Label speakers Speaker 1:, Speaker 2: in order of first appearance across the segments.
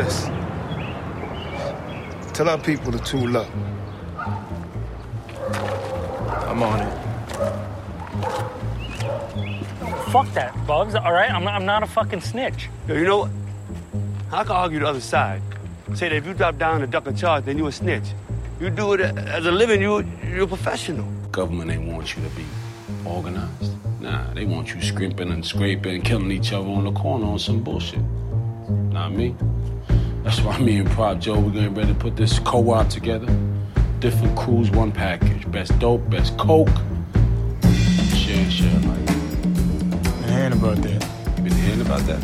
Speaker 1: Chris, tell our people to tool up.
Speaker 2: I'm on it.
Speaker 3: Fuck that, Bugs. All right, I'm not, I'm not a fucking snitch.
Speaker 4: Yo, you know what? I can argue the other side. Say that if you drop down and duck a charge, then you a snitch. You do it as a living, you you're a professional.
Speaker 5: Government ain't want you to be organized. Nah, they want you scrimping and scraping and killing each other on the corner on some bullshit. Not me. That's why me and Prop Joe, we're getting ready to put this co-op together. Different crews, one package. Best dope, best coke. Share, share, like.
Speaker 2: I hearing about that.
Speaker 5: You been hearing about that?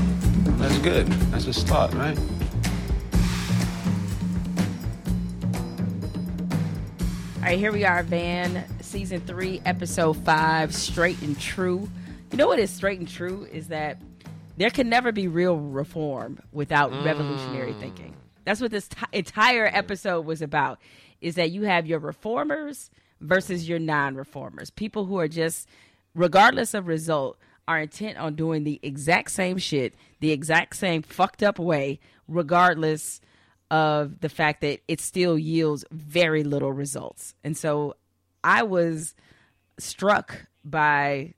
Speaker 5: That's good. That's a start, right?
Speaker 6: All right, here we are, Van, season three, episode five, straight and true. You know what is straight and true is that there can never be real reform without revolutionary thinking. That's what this ti entire episode was about. Is that you have your reformers versus your non-reformers, people who are just, regardless of result, are intent on doing the exact same shit, the exact same fucked up way, regardless of the fact that it still yields very little results. And so I was struck by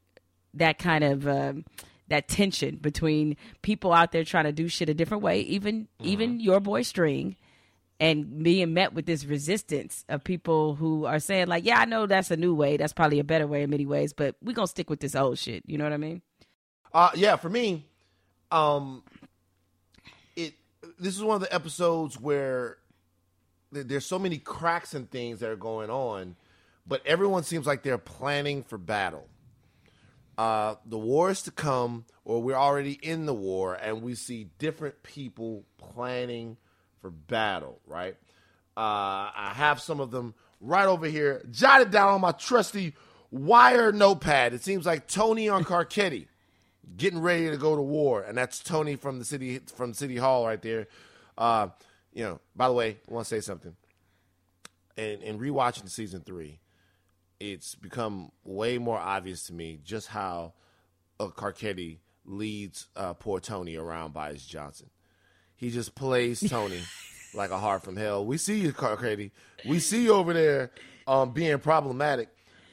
Speaker 6: that kind of um, that tension between people out there trying to do shit a different way, even even your boy String, and being met with this resistance of people who are saying like, "Yeah, I know that's a new way. That's probably a better way in many ways, but we're gonna stick with this old shit." You know what I mean?
Speaker 7: Uh, yeah, for me, um, it this is one of the episodes where there's so many cracks and things that are going on, but everyone seems like they're planning for battle. Uh, the war is to come, or we're already in the war, and we see different people planning for battle. Right? Uh, I have some of them right over here, jotted down on my trusty wire notepad. It seems like Tony on Carcetti getting ready to go to war, and that's Tony from the city from City Hall right there. Uh, you know, by the way, I want to say something. And in rewatching season three, it's become way more obvious to me just how uh, Carcetti leads uh, poor Tony around by his Johnson. He just plays Tony like a heart from hell. We see you, Carcetti. We see you over there um, being problematic.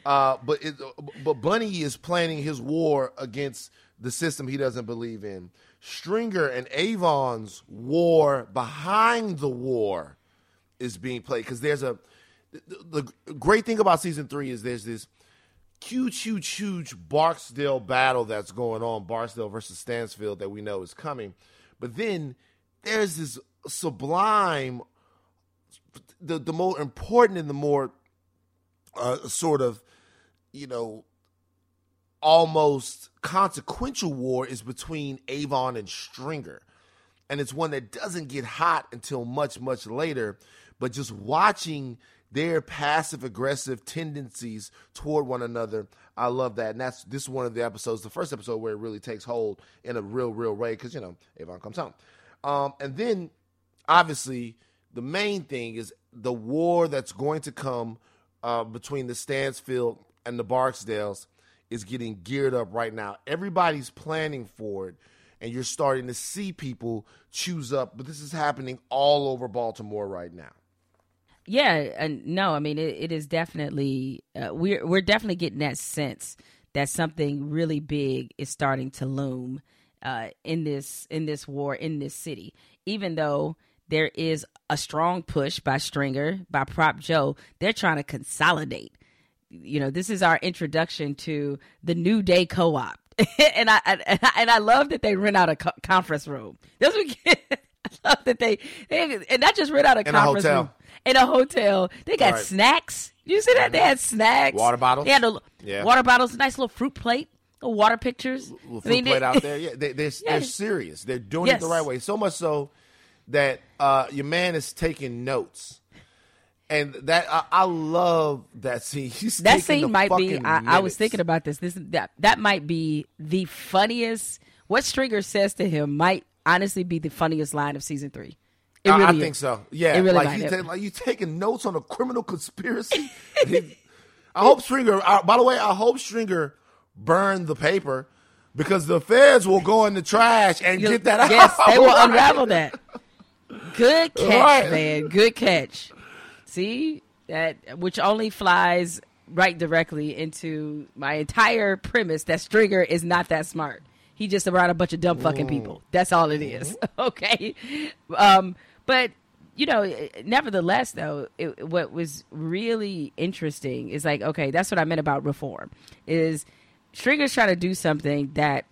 Speaker 7: Uh, but it, but Bunny is planning his war against the system he doesn't believe in. Stringer and Avon's war behind the war is being played because there's a the, great thing about season three is there's this huge, huge, huge Barksdale battle that's going on, Barksdale versus Stansfield that we know is coming. But then there's this sublime, the the more important and the more uh, sort of, you know, almost consequential war is between Avon and Stringer. And it's one that doesn't get hot until much, much later. But just watching their passive aggressive tendencies toward one another, I love that. And that's this is one of the episodes, the first episode where it really takes hold in a real, real way because, you know, Avon comes home. Um, and then, obviously, the main thing is the war that's going to come uh, between the Stansfield and the Barksdales is getting geared up right now. Everybody's planning for it, and you're starting to see people choose up. But this is happening all over Baltimore right now.
Speaker 6: Yeah, and no, I mean it, it is definitely uh, we're we're definitely getting that sense that something really big is starting to loom uh, in this in this war in this city. Even though there is a strong push by Stringer by Prop Joe, they're trying to consolidate. You know, this is our introduction to the New Day Co-op, and I, I and I love that they rent out a co- conference room. That's what I love that they, they and not just rent out a
Speaker 7: In a
Speaker 6: conference
Speaker 7: hotel.
Speaker 6: room in a hotel. They got
Speaker 7: Right.
Speaker 6: snacks. You see that? They had snacks,
Speaker 7: Water bottles?
Speaker 6: They had a,
Speaker 7: Yeah.
Speaker 6: water bottles, nice little fruit plate, water pictures. I
Speaker 7: fruit
Speaker 6: mean,
Speaker 7: plate
Speaker 6: they-
Speaker 7: out there. Yeah, they, they're, they're serious. They're doing it the right way. So much so that uh, your man is taking notes. And that I, I love that scene. He's
Speaker 6: that scene might be. I, I was thinking about this. This that that might be the funniest. What Stringer says to him might honestly be the funniest line of season three. It
Speaker 7: I- I
Speaker 6: really
Speaker 7: think so. Yeah,
Speaker 6: really
Speaker 7: like you take, like you taking notes on a criminal conspiracy. He- I hope Stringer. Uh, by the way, I hope Stringer burned the paper because the feds will go in the trash and
Speaker 6: You'll-
Speaker 7: get that out.
Speaker 6: Yes, they will
Speaker 7: Right.
Speaker 6: unravel that. Good catch,
Speaker 7: Right.
Speaker 6: man. Good catch. See that, which only flies right directly into my entire premise that Stringer is not that smart. He just around a bunch of dumb fucking people. That's all it is. okay, um, but you know, nevertheless, though, it, what was really interesting is like, okay, that's what I meant about reform. Is Stringer's trying to do something that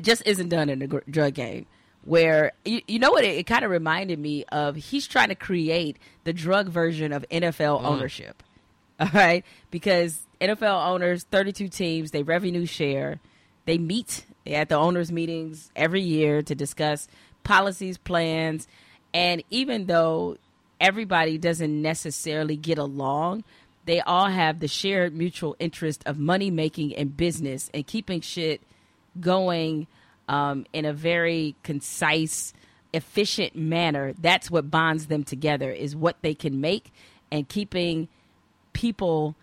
Speaker 6: just isn't done in the gr- drug game. Where you, you know what it, it kind of reminded me of? He's trying to create the drug version of NFL mm. ownership. All right, because NFL owners, thirty-two teams, they revenue share. They meet at the owners' meetings every year to discuss policies, plans, and even though everybody doesn't necessarily get along, they all have the shared mutual interest of money making and business and keeping shit going um, in a very concise, efficient manner. That's what bonds them together is what they can make and keeping people,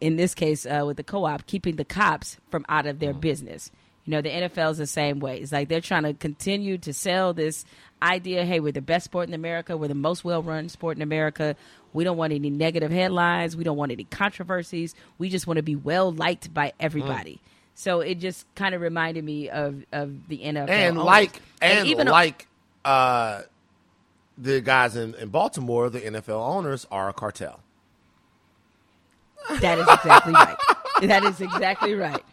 Speaker 6: in this case uh, with the co-op, keeping the cops from out of their business. You know, the NFL is the same way. It's like they're trying to continue to sell this idea hey, we're the best sport in America, we're the most well run sport in America. We don't want any negative headlines, we don't want any controversies. We just want to be well liked by everybody. So it just kind of reminded me of, of the NFL.
Speaker 7: and
Speaker 6: owners.
Speaker 7: like and,
Speaker 6: even
Speaker 7: like uh, the guys in, in Baltimore, the NFL owners are a cartel.
Speaker 6: That is exactly right. That is exactly right.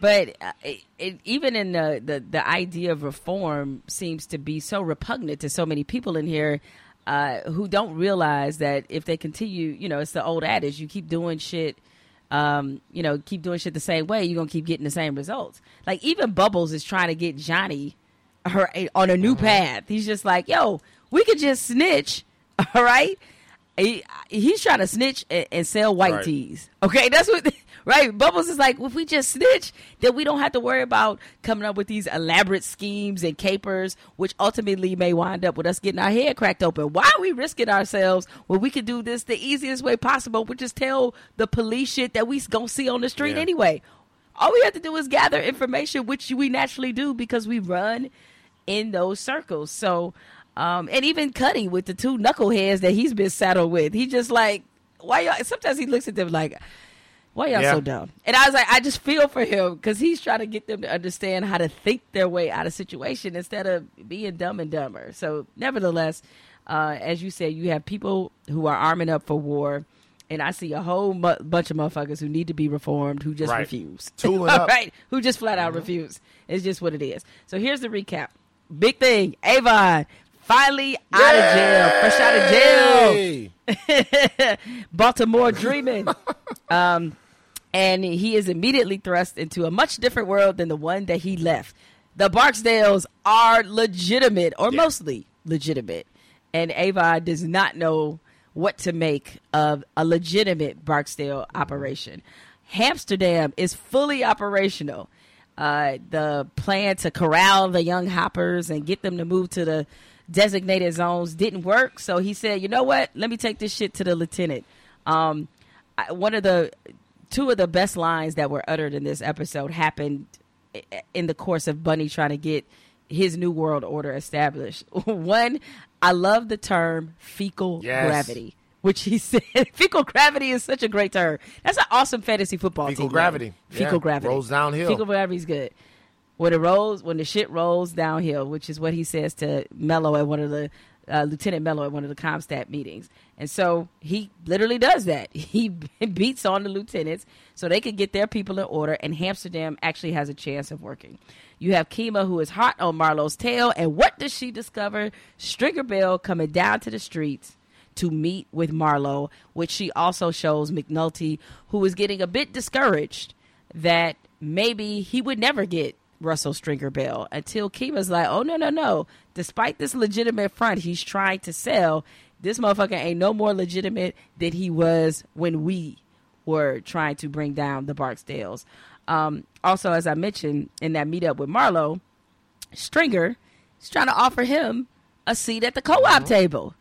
Speaker 6: But uh, it, it, even in the, the the idea of reform seems to be so repugnant to so many people in here uh, who don't realize that if they continue, you know, it's the old adage: you keep doing shit, um, you know, keep doing shit the same way, you're gonna keep getting the same results. Like even Bubbles is trying to get Johnny her on a new path. He's just like, yo, we could just snitch, all right? He, he's trying to snitch and, and sell white
Speaker 7: Right.
Speaker 6: tees. Okay, that's what. Right, Bubbles is like, if we just snitch, then we don't have to worry about coming up with these elaborate schemes and capers, which ultimately may wind up with us getting our head cracked open. Why are we risking ourselves when we could do this the easiest way possible, which is tell the police shit that we gonna see on the street
Speaker 7: Yeah.
Speaker 6: anyway? All we have to do is gather information, which we naturally do because we run in those circles. So, um, and even Cutty with the two knuckleheads that he's been saddled with, he just like, why y'all? Sometimes he looks at them like, why y'all
Speaker 7: Yeah.
Speaker 6: so dumb? And I was like, I just feel for him because he's trying to get them to understand how to think their way out of situation instead of being dumb and dumber. So, nevertheless, uh, as you said, you have people who are arming up for war. And I see a whole mu- bunch of motherfuckers who need to be reformed who just
Speaker 7: Right.
Speaker 6: refuse.
Speaker 7: Tooling up.
Speaker 6: right, who just flat out refuse. It's just what it is. So here's the recap. Big thing, Avon finally out of jail, fresh out of jail. Baltimore dreaming. um, and he is immediately thrust into a much different world than the one that he left. The Barksdales are legitimate, or mostly legitimate, and Avon does not know what to make of a legitimate Barksdale operation. Hamsterdam is fully operational. Uh, the plan to corral the young hoppers and get them to move to the designated zones didn't work. So he said, "You know what? Let me take this shit to the lieutenant." Um, I, one of the two of the best lines that were uttered in this episode happened in the course of Bunny trying to get his new world order established. One, I love the term fecal
Speaker 7: Yes.
Speaker 6: gravity, which he said fecal gravity is such a great term. That's an awesome fantasy football
Speaker 7: Fecal
Speaker 6: team.
Speaker 7: gravity.
Speaker 6: Fecal
Speaker 7: Yeah.
Speaker 6: gravity
Speaker 7: Rolls downhill.
Speaker 6: Fecal gravity's good. When it rolls, when the shit rolls downhill, which is what he says to Mello at one of the uh, Lieutenant Mello at one of the Comstat meetings, and so he literally does that. He beats on the lieutenants so they could get their people in order, and Hamsterdam actually has a chance of working. You have Kima who is hot on Marlowe's tail, and what does she discover? Stringer Bell coming down to the streets to meet with Marlowe, which she also shows McNulty, who is getting a bit discouraged that maybe he would never get Russell Stringer Bell until Kima's like, oh, no, no, no. Despite this legitimate front he's trying to sell, this motherfucker ain't no more legitimate than he was when we were trying to bring down the Barksdales. Um, also, as I mentioned in that meetup with Marlowe, Stringer is trying to offer him a seat at the co-op table.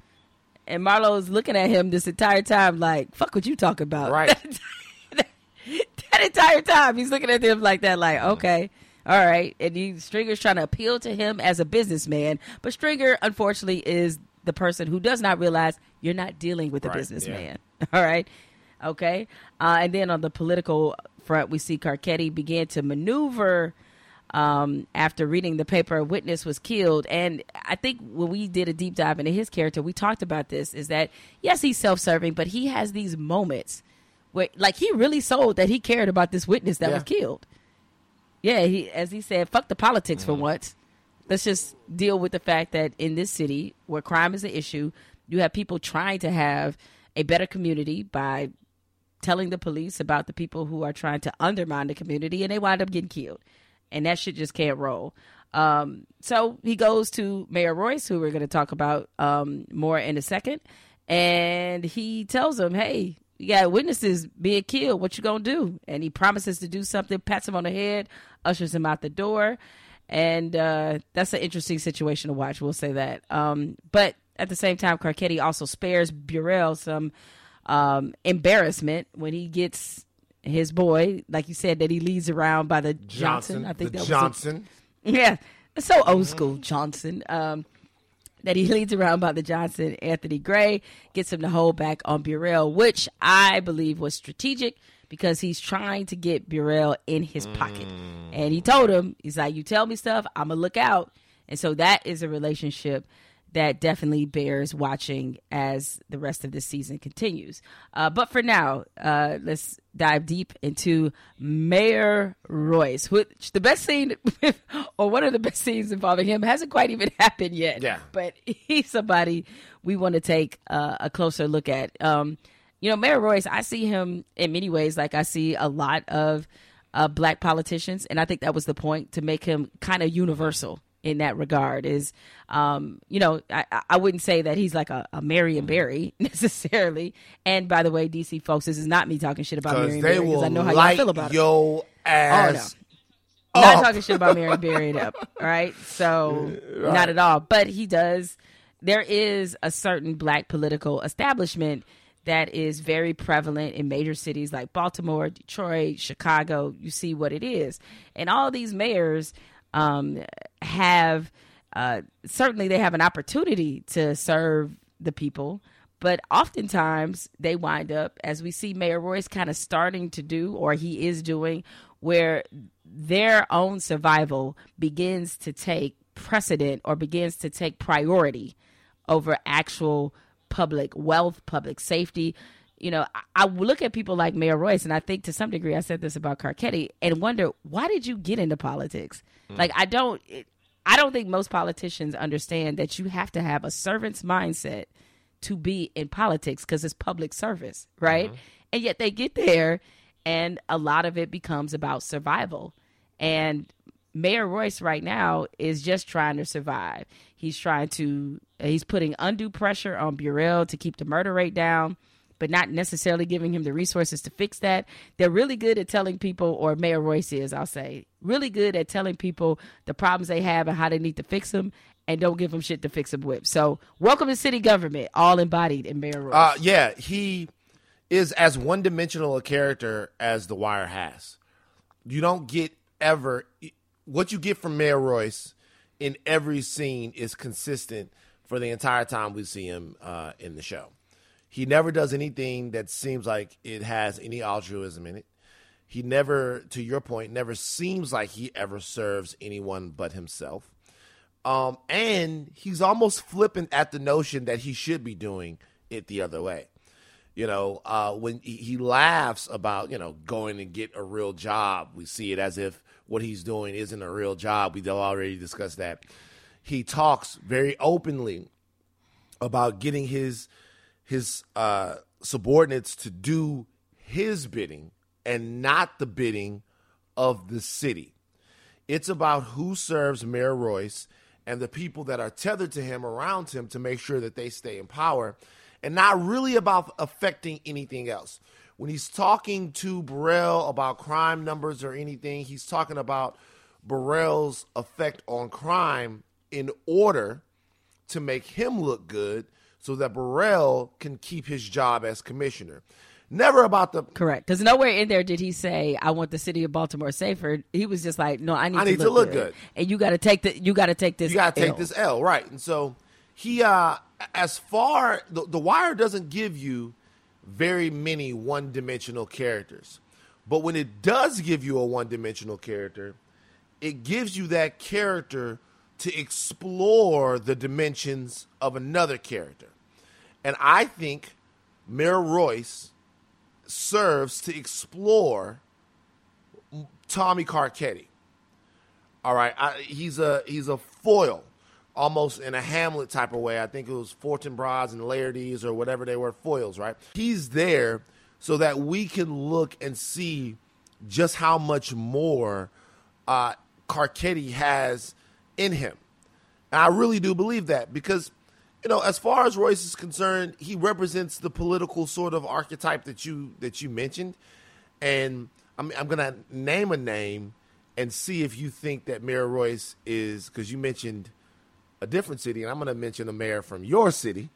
Speaker 6: And Marlowe's looking at him this entire time like, fuck what you talking about.
Speaker 7: Right.
Speaker 6: that entire time he's looking at him like that, like, okay. All right, and he, Stringer's trying to appeal to him as a businessman, but Stringer, unfortunately, is the person who does not realize you're not dealing with a
Speaker 7: Right,
Speaker 6: businessman. All right, okay, uh, and then on the political front, we see Carcetti began to maneuver um, after reading the paper, a witness was killed. And I think when we did a deep dive into his character, we talked about this is that, yes, he's self serving, but he has these moments where, like, he really sold that he cared about this witness that
Speaker 7: Yeah.
Speaker 6: was killed. Yeah, he, as he said, fuck the politics for once. Let's just deal with the fact that in this city where crime is an issue, you have people trying to have a better community by telling the police about the people who are trying to undermine the community and they wind up getting killed. And that shit just can't roll. Um, so he goes to Mayor Royce, who we're going to talk about um, more in a second, and he tells him, "Hey, you got witnesses being killed. What you gonna do?" And he promises to do something, pats him on the head, ushers him out the door, and uh, that's an interesting situation to watch. We'll say that. Um, but at the same time, Carcetti also spares Burrell some um, embarrassment when he gets his boy, like you said, that he leads around by the Johnson.
Speaker 7: Johnson.
Speaker 6: I think that was
Speaker 7: Johnson.
Speaker 6: Yeah, it's so old school Johnson. Um, that he leads around by the Johnson. Anthony Gray gets him to hold back on Burrell, which I believe was strategic because he's trying to get Burrell in his pocket. And he told him, he's like, "You tell me stuff, I'm gonna look out." And so that is a relationship that definitely bears watching as the rest of the season continues. Uh, but for now, uh, let's dive deep into Mayor Royce, which the best scene, or one of the best scenes involving him, hasn't quite even happened yet.
Speaker 7: Yeah.
Speaker 6: But he's somebody we want to take uh, a closer look at. Um, you know, Mayor Royce, I see him in many ways like I see a lot of uh, black politicians, and I think that was the point to make him kind of universal in that regard. Is um, you know, I, I wouldn't say that he's like a, a Marion Barry necessarily. And by the way, DC folks, this is not me talking shit about Marion Barry because I know how
Speaker 7: light
Speaker 6: feel about it.
Speaker 7: your ass.
Speaker 6: Not
Speaker 7: up.
Speaker 6: talking shit about Marion Barry it up. All right. So not at all. But he does there is a certain black political establishment that is very prevalent in major cities like Baltimore, Detroit, Chicago. You see what it is. And all these mayors um, have uh, certainly they have an opportunity to serve the people, but oftentimes they wind up, as we see Mayor Royce kind of starting to do, or he is doing, where their own survival begins to take precedent or begins to take priority over actual public wealth, public safety. You know, I, I look at people like Mayor Royce, and I think to some degree I said this about Carcetti, and wonder why did you get into politics? Hmm. Like, I don't, it, I don't think most politicians understand that you have to have a servant's mindset to be in politics because it's public service, right? Mm-hmm. And yet they get there, and a lot of it becomes about survival. And Mayor Royce right now is just trying to survive. He's trying to he's putting undue pressure on Burrell to keep the murder rate down, but not necessarily giving him the resources to fix that. They're really good at telling people, or Mayor Royce is, I'll say, really good at telling people the problems they have and how they need to fix them, and don't give them shit to fix them with. So, welcome to city government, all embodied in Mayor Royce.
Speaker 7: Uh, yeah, he is as one dimensional a character as The Wire has. You don't get ever what you get from Mayor Royce in every scene is consistent for the entire time we see him uh, in the show. He never does anything that seems like it has any altruism in it. He never, to your point, never seems like he ever serves anyone but himself. Um, and he's almost flippant at the notion that he should be doing it the other way. You know, uh, when he, he laughs about, you know, going and get a real job, we see it as if what he's doing isn't a real job. We've already discussed that. He talks very openly about getting his his uh, subordinates to do his bidding and not the bidding of the city. It's about who serves Mayor Royce and the people that are tethered to him around him to make sure that they stay in power and not really about affecting anything else. When he's talking to Burrell about crime numbers or anything, he's talking about Burrell's effect on crime in order to make him look good so that Burrell can keep his job as commissioner. Never about the
Speaker 6: Correct. Because nowhere in there did he say, "I want the city of Baltimore safer." He was just like, "No, I need,
Speaker 7: I need
Speaker 6: to,
Speaker 7: to
Speaker 6: look
Speaker 7: look good.
Speaker 6: and you got to take the, you got to take this.
Speaker 7: you got to take this L, right? And so he, uh as far the, the Wire doesn't give you very many one dimensional characters, but when it does give you a one dimensional character, it gives you that character to explore the dimensions of another character, and I think Mayor Royce serves to explore Tommy Carcetti. All right, I, he's a he's a foil, almost in a Hamlet type of way. I think it was Fortinbras and Laertes or whatever they were foils. Right, he's there so that we can look and see just how much more uh, Carcetti has in him, and I really do believe that because you know, as far as Royce is concerned, he represents the political sort of archetype that you that you mentioned, and I'm I'm gonna name a name and see if you think that Mayor Royce is because you mentioned a different city, and I'm gonna mention a mayor from your city.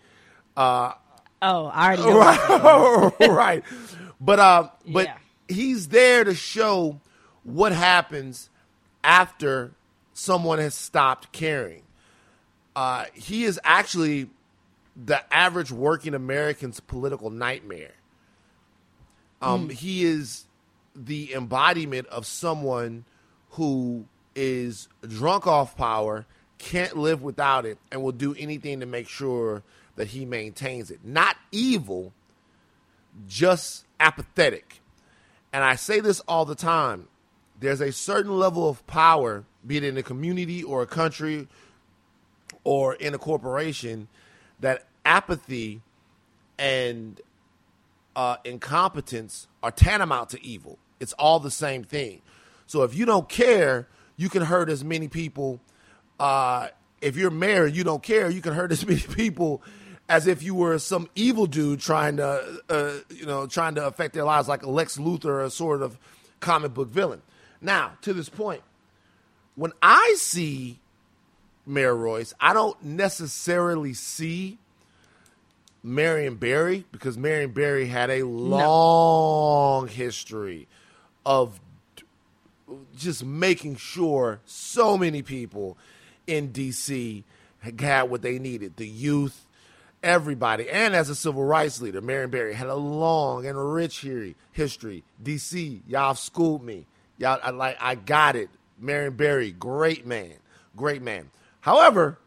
Speaker 7: Uh,
Speaker 6: Oh, I already know.
Speaker 7: right, right. But uh, but
Speaker 6: Yeah.
Speaker 7: he's there to show what happens after someone has stopped caring. Uh, he is actually the average working American's political nightmare. Um, He is the embodiment of someone who is drunk off power, can't live without it, and will do anything to make sure that he maintains it. Not evil, just apathetic. And I say this all the time. There's a certain level of power, be it in a community or a country or in a corporation, that apathy and uh, incompetence are tantamount to evil. It's all the same thing. So if you don't care, you can hurt as many people. Uh, if you're married, you don't care, you can hurt as many people as if you were some evil dude trying to, uh, you know, trying to affect their lives, like Lex Luthor, a sort of comic book villain. Now, to this point, when I see Mayor Royce, I don't necessarily see Marion Barry because Marion Barry had a long history of just making sure so many people in DC had what they needed the youth, everybody. And as a civil rights leader, Marion Barry had a long and rich history. DC, y'all have schooled me. Y'all, I, like, I got it. Marion Barry, great man, great man. However,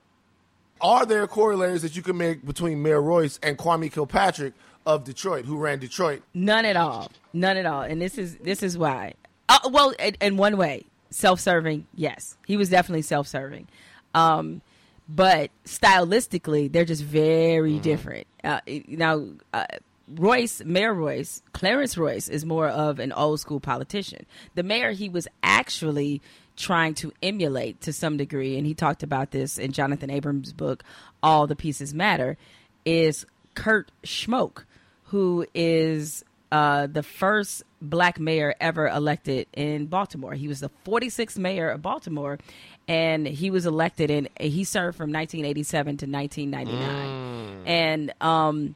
Speaker 7: are there corollaries that you can make between Mayor Royce and Kwame Kilpatrick of Detroit, who ran Detroit?
Speaker 6: None at all. None at all. And this is this is why. Uh, well, in, in one way, self-serving. Yes, he was definitely self-serving. Um, but stylistically, they're just very different. Uh, now, uh, Royce, Mayor Royce, Clarence Royce is more of an old school politician. The mayor he was actually trying to emulate to some degree, and he talked about this in Jonathan Abrams' book, All the Pieces Matter, is Kurt Schmoke, who is uh, the first black mayor ever elected in Baltimore. He was the 46th mayor of Baltimore, and he was elected and he served from 1987 to 1999. And um,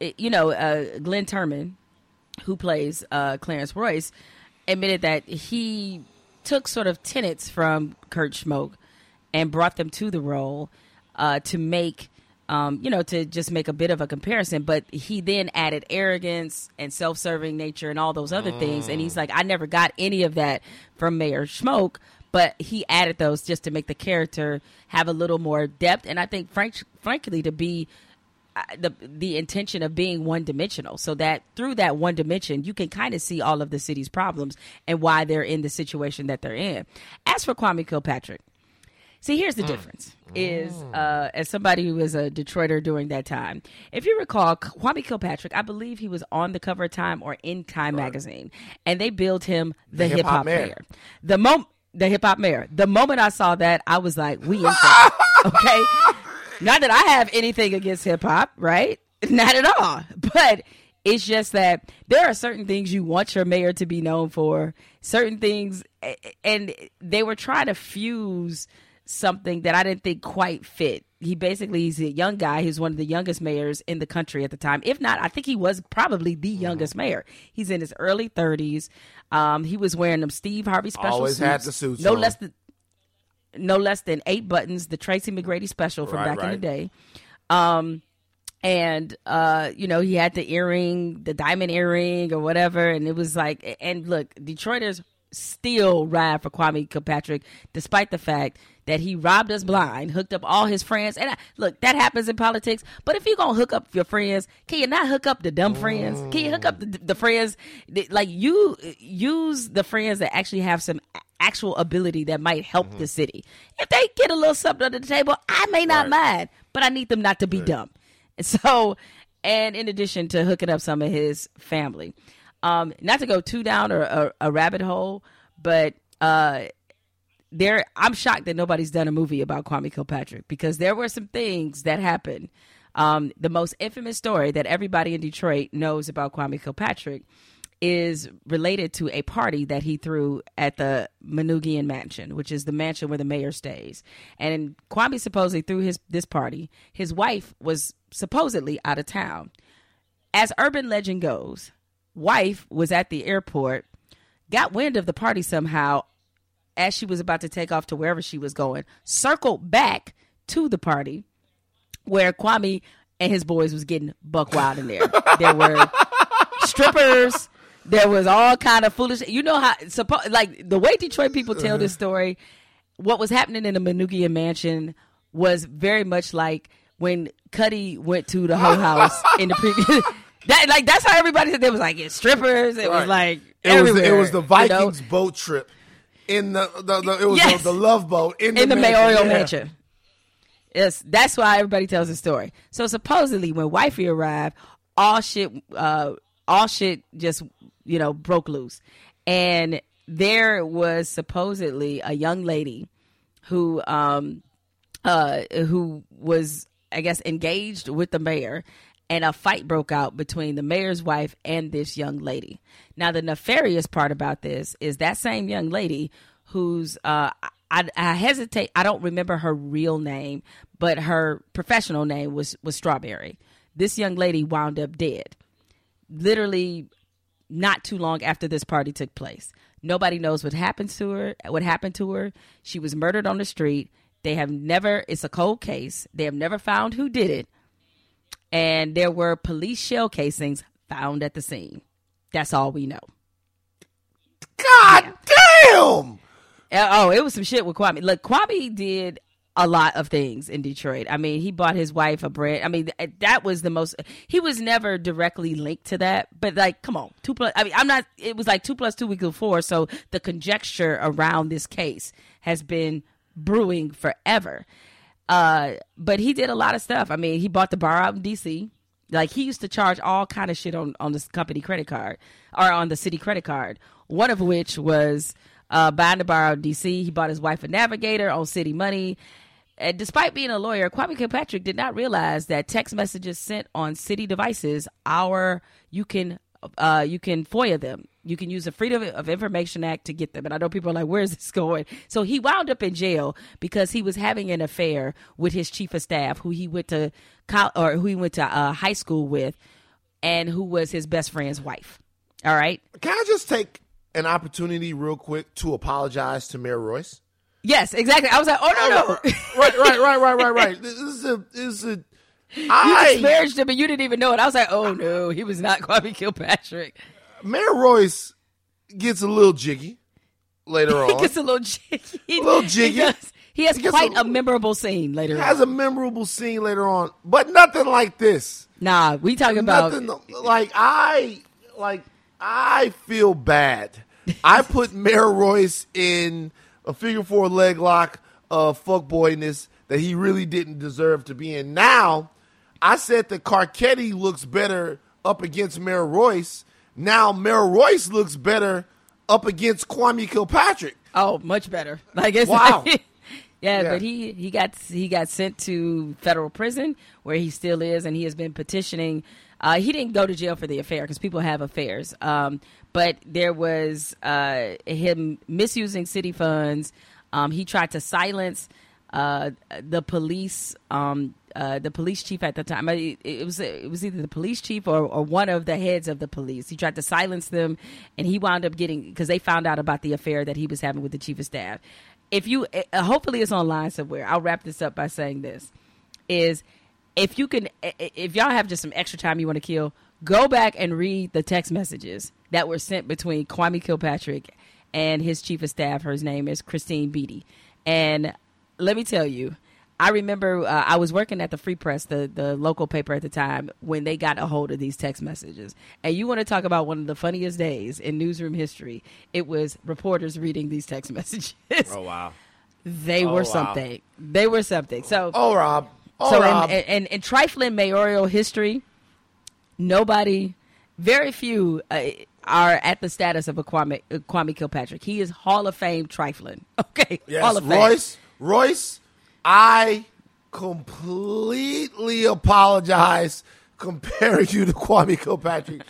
Speaker 6: it- you know, uh, Glynn Turman, who plays uh, Clarence Royce, admitted that he took sort of tenets from Kurt Schmoke and brought them to the role uh, to make, um, you know, to just make a bit of a comparison. But he then added arrogance and self-serving nature and all those other things. And he's like, I never got any of that from Mayor Schmoke. But he added those just to make the character have a little more depth, and I think, frank, frankly, to be the the intention of being one dimensional so that through that one dimension you can kind of see all of the city's problems and why they're in the situation that they're in. As for kwame kilpatrick see here's the difference is uh, as somebody who was a detroiter during that time if you recall kwame kilpatrick i believe he was on the cover of time or in time magazine and they billed him the,
Speaker 7: hip-hop
Speaker 6: hip-hop
Speaker 7: mayor.
Speaker 6: mayor. The moment the hip-hop mayor. The moment i saw that i was like we in okay not that I have anything against hip hop, right? Not at all. But it's just that there are certain things you want your mayor to be known for, certain things, and they were trying to fuse something that I didn't think quite fit. He basically he's a young guy. He's one of the youngest mayors in the country at the time. If not, I think he was probably the
Speaker 7: Mm-hmm.
Speaker 6: youngest mayor. He's in his early thirties. Um, he was wearing them Steve Harvey special
Speaker 7: Always
Speaker 6: suits.
Speaker 7: had the suits
Speaker 6: No
Speaker 7: on.
Speaker 6: less than no less than eight buttons. The Tracy McGrady special from
Speaker 7: Right,
Speaker 6: back in the day. Um, and uh, you know he had the earring, the diamond earring or whatever, and it was like. And look, Detroiters still ride for Kwame Kilpatrick, despite the fact that he robbed us blind, hooked up all his friends. And I, look, that happens in politics. But if you're gonna hook up your friends, can you not hook up the dumb friends? Can you hook up the, the friends that, like you use the friends that actually have some actual ability that might help the city? If they get a little something under the table, I may not mind, but I need them not to be dumb. And So, and in addition to hooking up some of his family, um, not to go too down or a, a rabbit hole, but uh, there, I'm shocked that nobody's done a movie about Kwame Kilpatrick because there were some things that happened. Um, the most infamous story that everybody in Detroit knows about Kwame Kilpatrick is related to a party that he threw at the Manoogian Mansion, which is the mansion where the mayor stays. And Kwame supposedly threw his this party. His wife was supposedly out of town. As urban legend goes, wife was at the airport, got wind of the party somehow as she was about to take off to wherever she was going, circled back to the party where Kwame and his boys was getting buck wild in there. There were strippers. There was all kind of foolish. You know how suppo- like the way Detroit people tell this story. What was happening in the Manoogian mansion was very much like when Cutty went to the whole house in the previous. that like that's how everybody said. There was like strippers. It was
Speaker 7: Right.
Speaker 6: like
Speaker 7: It was, it
Speaker 6: everywhere,
Speaker 7: was the
Speaker 6: you know?
Speaker 7: Vikings boat trip in the, the, the it was
Speaker 6: Yes.
Speaker 7: the, the love boat in the,
Speaker 6: in the
Speaker 7: mansion.
Speaker 6: mayoral
Speaker 7: Yeah.
Speaker 6: mansion. Yes, that's why everybody tells the story. So supposedly, when wifey arrived, all shit, uh, all shit just you know broke loose, and there was supposedly a young lady who, um, uh, who was I guess engaged with the mayor. And a fight broke out between the mayor's wife and this young lady. Now, the nefarious part about this is that same young lady who's uh, I, I hesitate. I don't remember her real name, but her professional name was was Strawberry. This young lady wound up dead, literally not too long after this party took place. Nobody knows what happened to her. What happened to her? She was murdered on the street. They have never. It's a cold case. They have never found who did it, and there were police shell casings found at the scene. That's all we know.
Speaker 7: God damn!
Speaker 6: Uh, Oh, it was some shit with Kwame. Look, Kwame did a lot of things in Detroit. I mean, he bought his wife a brand. I mean, that was the most. He was never directly linked to that, but like, come on, two plus. I mean, I'm not. It was like two plus two equals four. So the conjecture around this case has been brewing forever. Uh, but he did a lot of stuff. I mean, he bought the bar out in D.C. Like he used to charge all kind of shit on on this company credit card or on the city credit card. One of which was uh, buying the bar out in D.C. He bought his wife a Navigator on city money. And despite being a lawyer, Kwame Kilpatrick did not realize that text messages sent on city devices are you can uh, you can FOIA them. You can use the Freedom of Information Act to get them. And I know people are like, "Where's this going?" So he wound up in jail because he was having an affair with his chief of staff, who he went to col- or who he went to uh, high school with, and who was his best friend's wife. All right.
Speaker 7: Can I just take an opportunity real quick to apologize to Mayor Royce?
Speaker 6: Yes, exactly. I was like, "Oh no, no."
Speaker 7: right, right, right, right, right, right. This is a, this is a.
Speaker 6: You
Speaker 7: I
Speaker 6: disparaged him and you didn't even know it. I was like, oh no, he was not Kwame Kilpatrick.
Speaker 7: Mayor Royce gets a little jiggy later on.
Speaker 6: He gets a little jiggy.
Speaker 7: A little
Speaker 6: He,
Speaker 7: jiggy.
Speaker 6: He has
Speaker 7: He
Speaker 6: quite
Speaker 7: a-
Speaker 6: a, memorable scene later
Speaker 7: has
Speaker 6: on.
Speaker 7: Has a memorable scene later on, but nothing like this.
Speaker 6: nah, we talking about
Speaker 7: Nothing like I like I feel bad. I put Mayor Royce in a figure four leg lock of fuckboyness that he really didn't deserve to be in. Now, I said that Carcetti looks better up against Mayor Royce. Now Mayor Royce looks better up against Kwame Kilpatrick.
Speaker 6: oh, much better. Like it's
Speaker 7: Wow.
Speaker 6: like- yeah,
Speaker 7: Yeah.
Speaker 6: but he he got he got sent to federal prison where he still is, and he has been petitioning. Uh, he didn't go to jail for the affair because people have affairs. Um, but there was uh, him misusing city funds. Um, he tried to silence uh, the police, um, uh, the police chief at the time. It, it was it was either the police chief or, or one of the heads of the police. He tried to silence them, and he wound up getting because they found out about the affair that he was having with the chief of staff. If you, uh, hopefully, it's online somewhere. I'll wrap this up by saying this: is if you can, eh, if y'all have just some extra time you want to kill, go back and read the text messages that were sent between Kwame Kilpatrick and his chief of staff. Her name is Christine Beatty, and let me tell you, I remember uh, I was working at the Free Press, the the local paper at the time, when they got a hold of these text messages. And you want to talk about one of the funniest days in newsroom history? It was reporters reading these text messages.
Speaker 7: Oh wow.
Speaker 6: they
Speaker 7: Oh,
Speaker 6: were
Speaker 7: wow.
Speaker 6: something. They were something. So
Speaker 7: Oh Rob. Oh
Speaker 6: so
Speaker 7: Rob.
Speaker 6: in, in, in trifling mayoral history, nobody, very few uh, are at the status of a Kwame, uh, Kwame Kilpatrick. He is Hall of Fame trifling. Okay,
Speaker 7: yes,
Speaker 6: Hall of Fame.
Speaker 7: Royce. Royce. I completely apologize comparing you to Kwame Kilpatrick.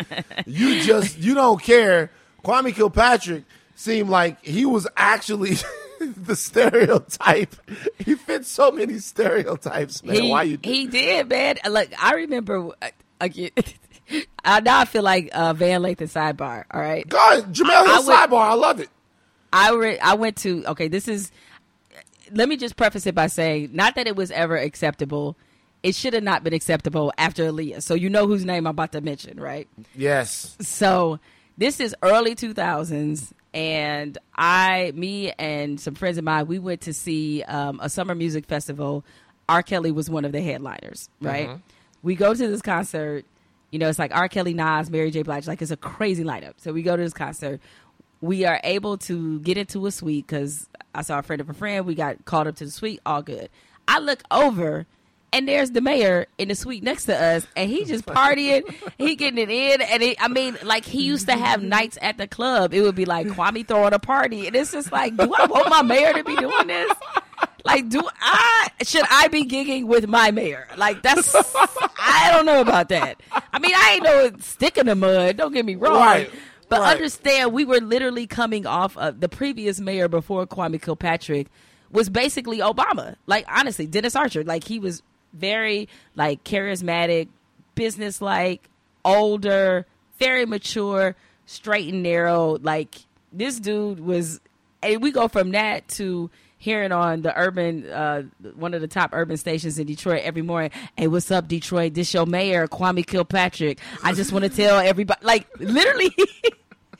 Speaker 7: you just you don't care. Kwame Kilpatrick seemed like he was actually the stereotype. He fits so many stereotypes, man.
Speaker 6: He,
Speaker 7: Why you?
Speaker 6: he did, man. Like I remember. uh, Again, I now I feel like uh, Van Lathan sidebar. All right,
Speaker 7: God, Jemele
Speaker 6: I- I would-
Speaker 7: sidebar. I love it.
Speaker 6: I re- I went to okay. This is. Let me just preface it by saying, not that it was ever acceptable. It should have not been acceptable after Aaliyah. So you know whose name I'm about to mention, right?
Speaker 7: Yes.
Speaker 6: So this is early 2000s, and I, me, and some friends of mine, we went to see um, a summer music festival. R. Kelly was one of the headliners, right? We go to this concert. You know, it's like R. Kelly, Nas, Mary J. Blige. Like it's a crazy lineup. So we go to this concert. We are able to get into a suite because I saw a friend of a friend. We got called up to the suite. All good. I look over and there's the mayor in the suite next to us, and he just partying. he getting it in, and it, I mean, like he used to have nights at the club. It would be like Kwame throwing a party, and it's just like, do I want my mayor to be doing this? Like, do I should I be gigging with my mayor? Like, that's I don't know about that. I mean, I ain't no stick in the mud. Don't get me wrong.
Speaker 7: Right,
Speaker 6: But
Speaker 7: right.
Speaker 6: understand, we were literally coming off of the previous mayor before Kwame Kilpatrick was basically Obama. Like honestly, Dennis Archer. Like he was very like charismatic, business-like, older, very mature, straight and narrow. Like this dude was. And we go from that to hearing on the urban, uh, one of the top urban stations in Detroit every morning. Hey, what's up, Detroit? This your mayor, Kwame Kilpatrick. I just want to tell everybody, like literally.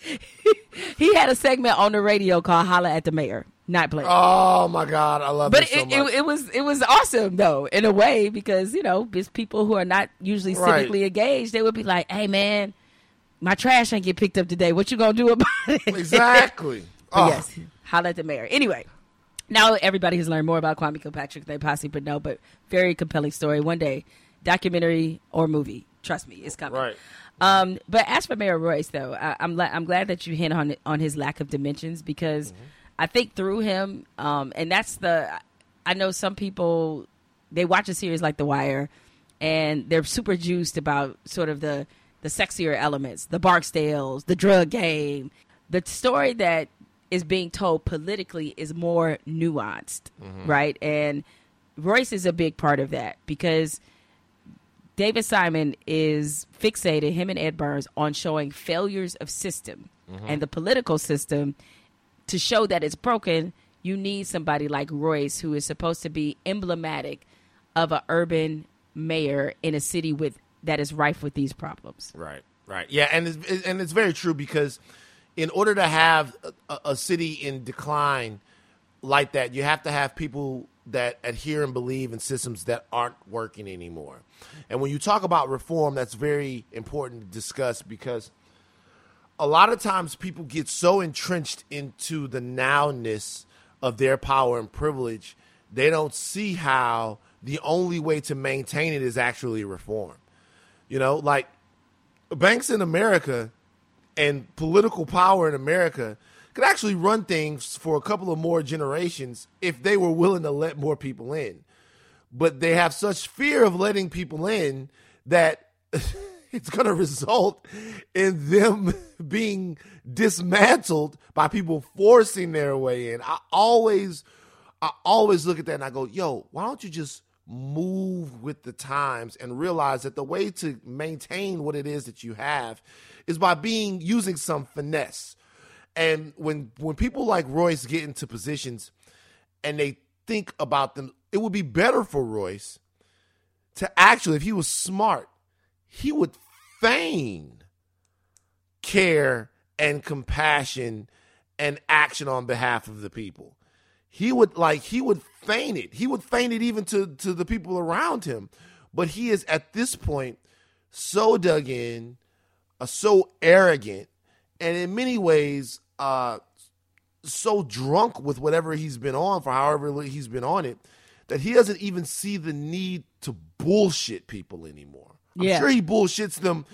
Speaker 6: he had a segment on the radio called "Holla at the Mayor." Not playing.
Speaker 7: Oh my God, I love
Speaker 6: But
Speaker 7: it so
Speaker 6: it, it, it was it was awesome though in a way because you know it's people who are not usually
Speaker 7: Right.
Speaker 6: civically engaged they would be like hey man my trash ain't get picked up today what you gonna do about it
Speaker 7: exactly. Oh,
Speaker 6: yes holla at the mayor anyway now everybody has learned more about Kwame Kilpatrick than they possibly could know but very compelling story one day documentary or movie trust me it's coming
Speaker 7: Right.
Speaker 6: um, but as for Mayor Royce, though, I, I'm la- I'm glad that you hit on on his lack of dimensions because I think through him, um, and that's the I know some people they watch a series like The Wire, and they're super juiced about sort of the the sexier elements, the Barksdales, the drug game. The story that is being told politically is more nuanced, mm-hmm. right? And Royce is a big part of that because David Simon is fixated, him and Ed Burns, on showing failures of system mm-hmm. and the political system. To show that it's broken, you need somebody like Royce, who is supposed to be emblematic of an urban mayor in a city with that is rife with these problems.
Speaker 7: Right, right, yeah, and it's, and it's very true because in order to have a, a city in decline like that, you have to have people that adhere and believe in systems that aren't working anymore. And when you talk about reform, that's very important to discuss because a lot of times people get so entrenched into the nowness of their power and privilege, they don't see how the only way to maintain it is actually reform. You know, like banks in America and political power in America could actually run things for a couple of more generations if they were willing to let more people in. But they have such fear of letting people in that it's going to result in them being dismantled by people forcing their way in. I always I always look at that and I go, yo, why don't you just move with the times and realize that the way to maintain what it is that you have is by being using some finesse. And when when people like Royce get into positions and they think about them, it would be better for Royce to actually, if he was smart, he would feign care and compassion and action on behalf of the people. He would like he would feign it. He would feign it even to to the people around him. But he is at this point so dug in, uh, so arrogant, and in many ways uh so drunk with whatever he's been on for however he's been on it that he doesn't even see the need to bullshit people anymore. I'm
Speaker 6: Yeah.
Speaker 7: sure he bullshits them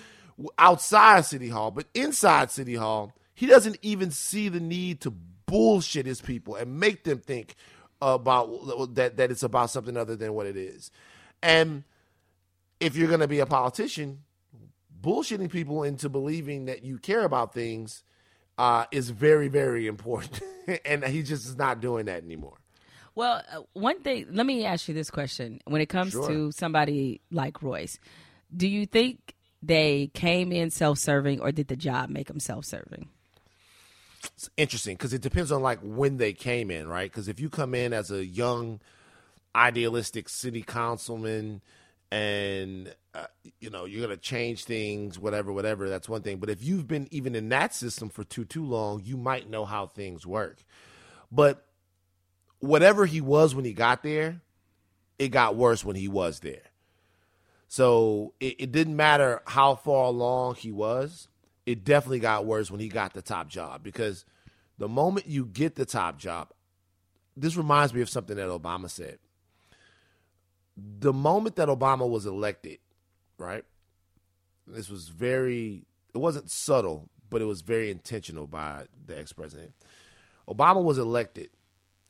Speaker 7: outside City Hall, but inside City Hall, he doesn't even see the need to bullshit his people and make them think about that that it's about something other than what it is. And if you're going to be a politician, bullshitting people into believing that you care about things uh, is very, very important. and he just is not doing that anymore.
Speaker 6: Well, uh, one thing, let me ask you this question. When it comes
Speaker 7: Sure.
Speaker 6: to somebody like Royce, do you think they came in self serving or did the job make them self serving?
Speaker 7: It's interesting because it depends on like when they came in, right? Because if you come in as a young, idealistic city councilman and uh, you know you're gonna change things, whatever, whatever, that's one thing. But if you've been even in that system for too too long, you might know how things work. But whatever he was when he got there, it got worse when he was there. So it, it didn't matter how far along he was. It definitely got worse when he got the top job because the moment you get the top job, this reminds me of something that Obama said. The moment that Obama was elected, right? This was very, it wasn't subtle, but it was very intentional by the ex president. Obama was elected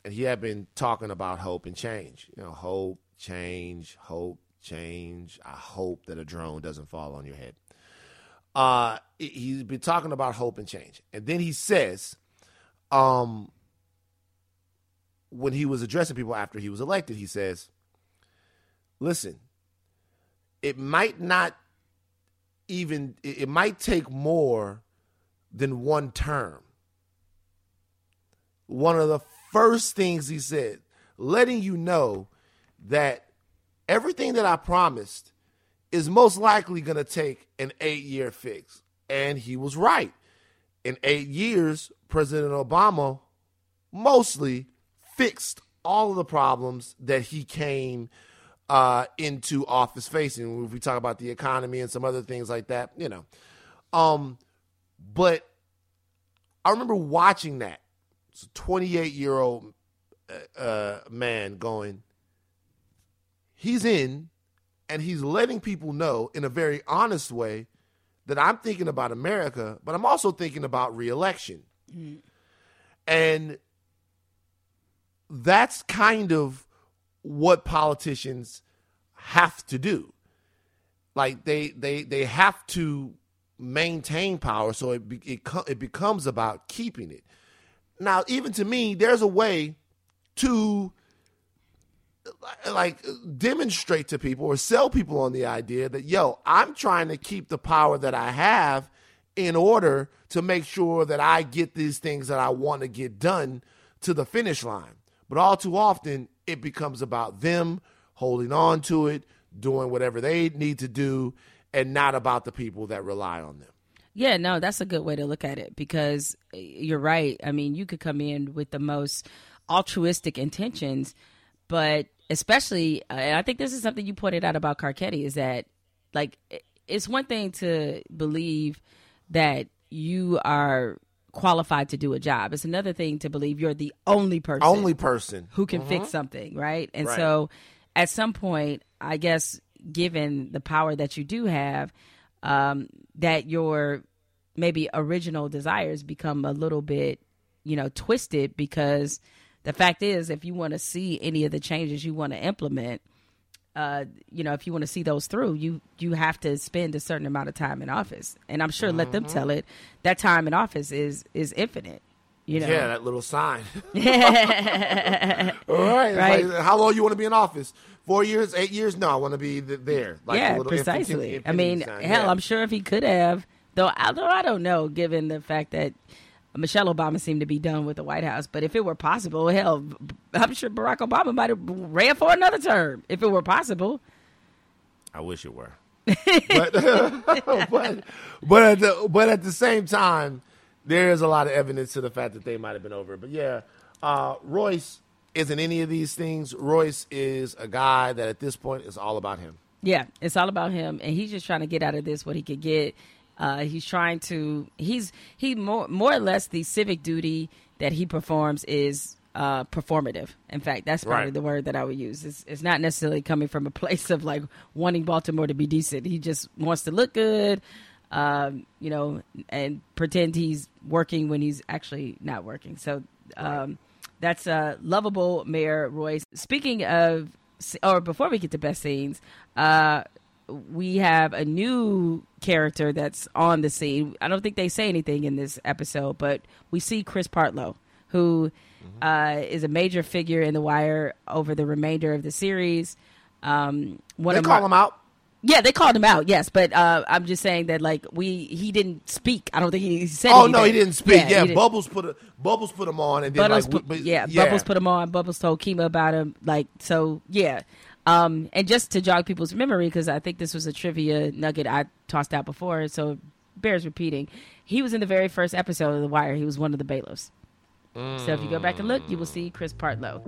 Speaker 7: and he had been talking about hope and change. You know, hope, change, hope, change. I hope that a drone doesn't fall on your head. Uh, he- he's been talking about hope and change, and then he says, um, when he was addressing people after he was elected, he says, "Listen, it might not even it might take more than one term." One of the first things he said, letting you know that everything that I promised is most likely going to take an eight year fix. And he was right. In eight years, President Obama mostly fixed all of the problems that he came uh, into office facing. If we talk about the economy and some other things like that, you know. Um, but I remember watching that. It's a 28 year old uh, man going, he's in and he's letting people know in a very honest way that I'm thinking about America, but I'm also thinking about reelection. And that's kind of what politicians have to do. Like they they they have to maintain power, so it it it becomes about keeping it. Now, even to me, there's a way to like demonstrate to people or sell people on the idea that yo i'm trying to keep the power that i have in order to make sure that i get these things that i want to get done to the finish line but all too often it becomes about them holding on to it doing whatever they need to do and not about the people that rely on them
Speaker 6: Yeah, no, that's a good way to look at it because uh, you're right. I mean, you could come in with the most altruistic intentions, but especially, and I think this is something you pointed out about Carcetti is that, like, it's one thing to believe that you are qualified to do a job. It's another thing to believe you're the only person
Speaker 7: only person
Speaker 6: who can fix something, right? And
Speaker 7: Right.
Speaker 6: so at some point, I guess, given the power that you do have, um, that your maybe original desires become a little bit, you know, twisted because the fact is, if you want to see any of the changes you want to implement, uh, you know, if you want to see those through, you you have to spend a certain amount of time in office. And I'm sure, let them tell it, that time in office is is infinite. You know,
Speaker 7: Yeah, that little sign. All right.
Speaker 6: Right.
Speaker 7: like, how long you want to be in office? Four years, eight years? No, I want to be th- there. Like
Speaker 6: yeah,
Speaker 7: little infinity-
Speaker 6: precisely. I mean,
Speaker 7: sign.
Speaker 6: hell,
Speaker 7: Yeah.
Speaker 6: I'm sure if he could have, though, although I don't know, given the fact that Michelle Obama seemed to be done with the White House. But if it were possible, hell, I'm sure Barack Obama might have ran for another term if it were possible.
Speaker 7: I wish it were. but, but but at the but at the same time, there is a lot of evidence to the fact that they might have been over. But yeah, uh, Royce isn't any of these things. Royce is a guy that at this point is all about him.
Speaker 6: Yeah, it's all about him, and he's just trying to get out of this what he could get. Uh, he's trying to. He's he more more or less the civic duty that he performs is uh, performative. In fact, that's probably
Speaker 7: Right.
Speaker 6: the word that I would use. It's, it's not necessarily coming from a place of like wanting Baltimore to be decent. He just wants to look good, um, you know, and pretend he's working when he's actually not working. So um, that's uh, lovable Mayor Royce. Speaking of, or before we get to best scenes, uh, we have a new character that's on the scene. I don't think they say anything in this episode, but we see Chris Partlow, who uh, is a major figure in The Wire over the remainder of the series. Um, one
Speaker 7: They call
Speaker 6: Mar-
Speaker 7: him out.
Speaker 6: yeah, they called him out. Yes, but uh, I'm just saying that like we he didn't speak. I don't think he said.
Speaker 7: Oh no, he didn't speak. Yeah,
Speaker 6: he didn't.
Speaker 7: Bubbles put a Bubbles put him on, and then
Speaker 6: Bubbles
Speaker 7: like,
Speaker 6: put,
Speaker 7: but-
Speaker 6: yeah, Bubbles put him on. Bubbles told Kima about him. Like so, yeah. Um, and just to jog people's memory, because I think this was a trivia nugget I tossed out before, so bears repeating. He was in the very first episode of The Wire. He was one of the bailiffs. So if you go back and look, you will see Chris Partlow.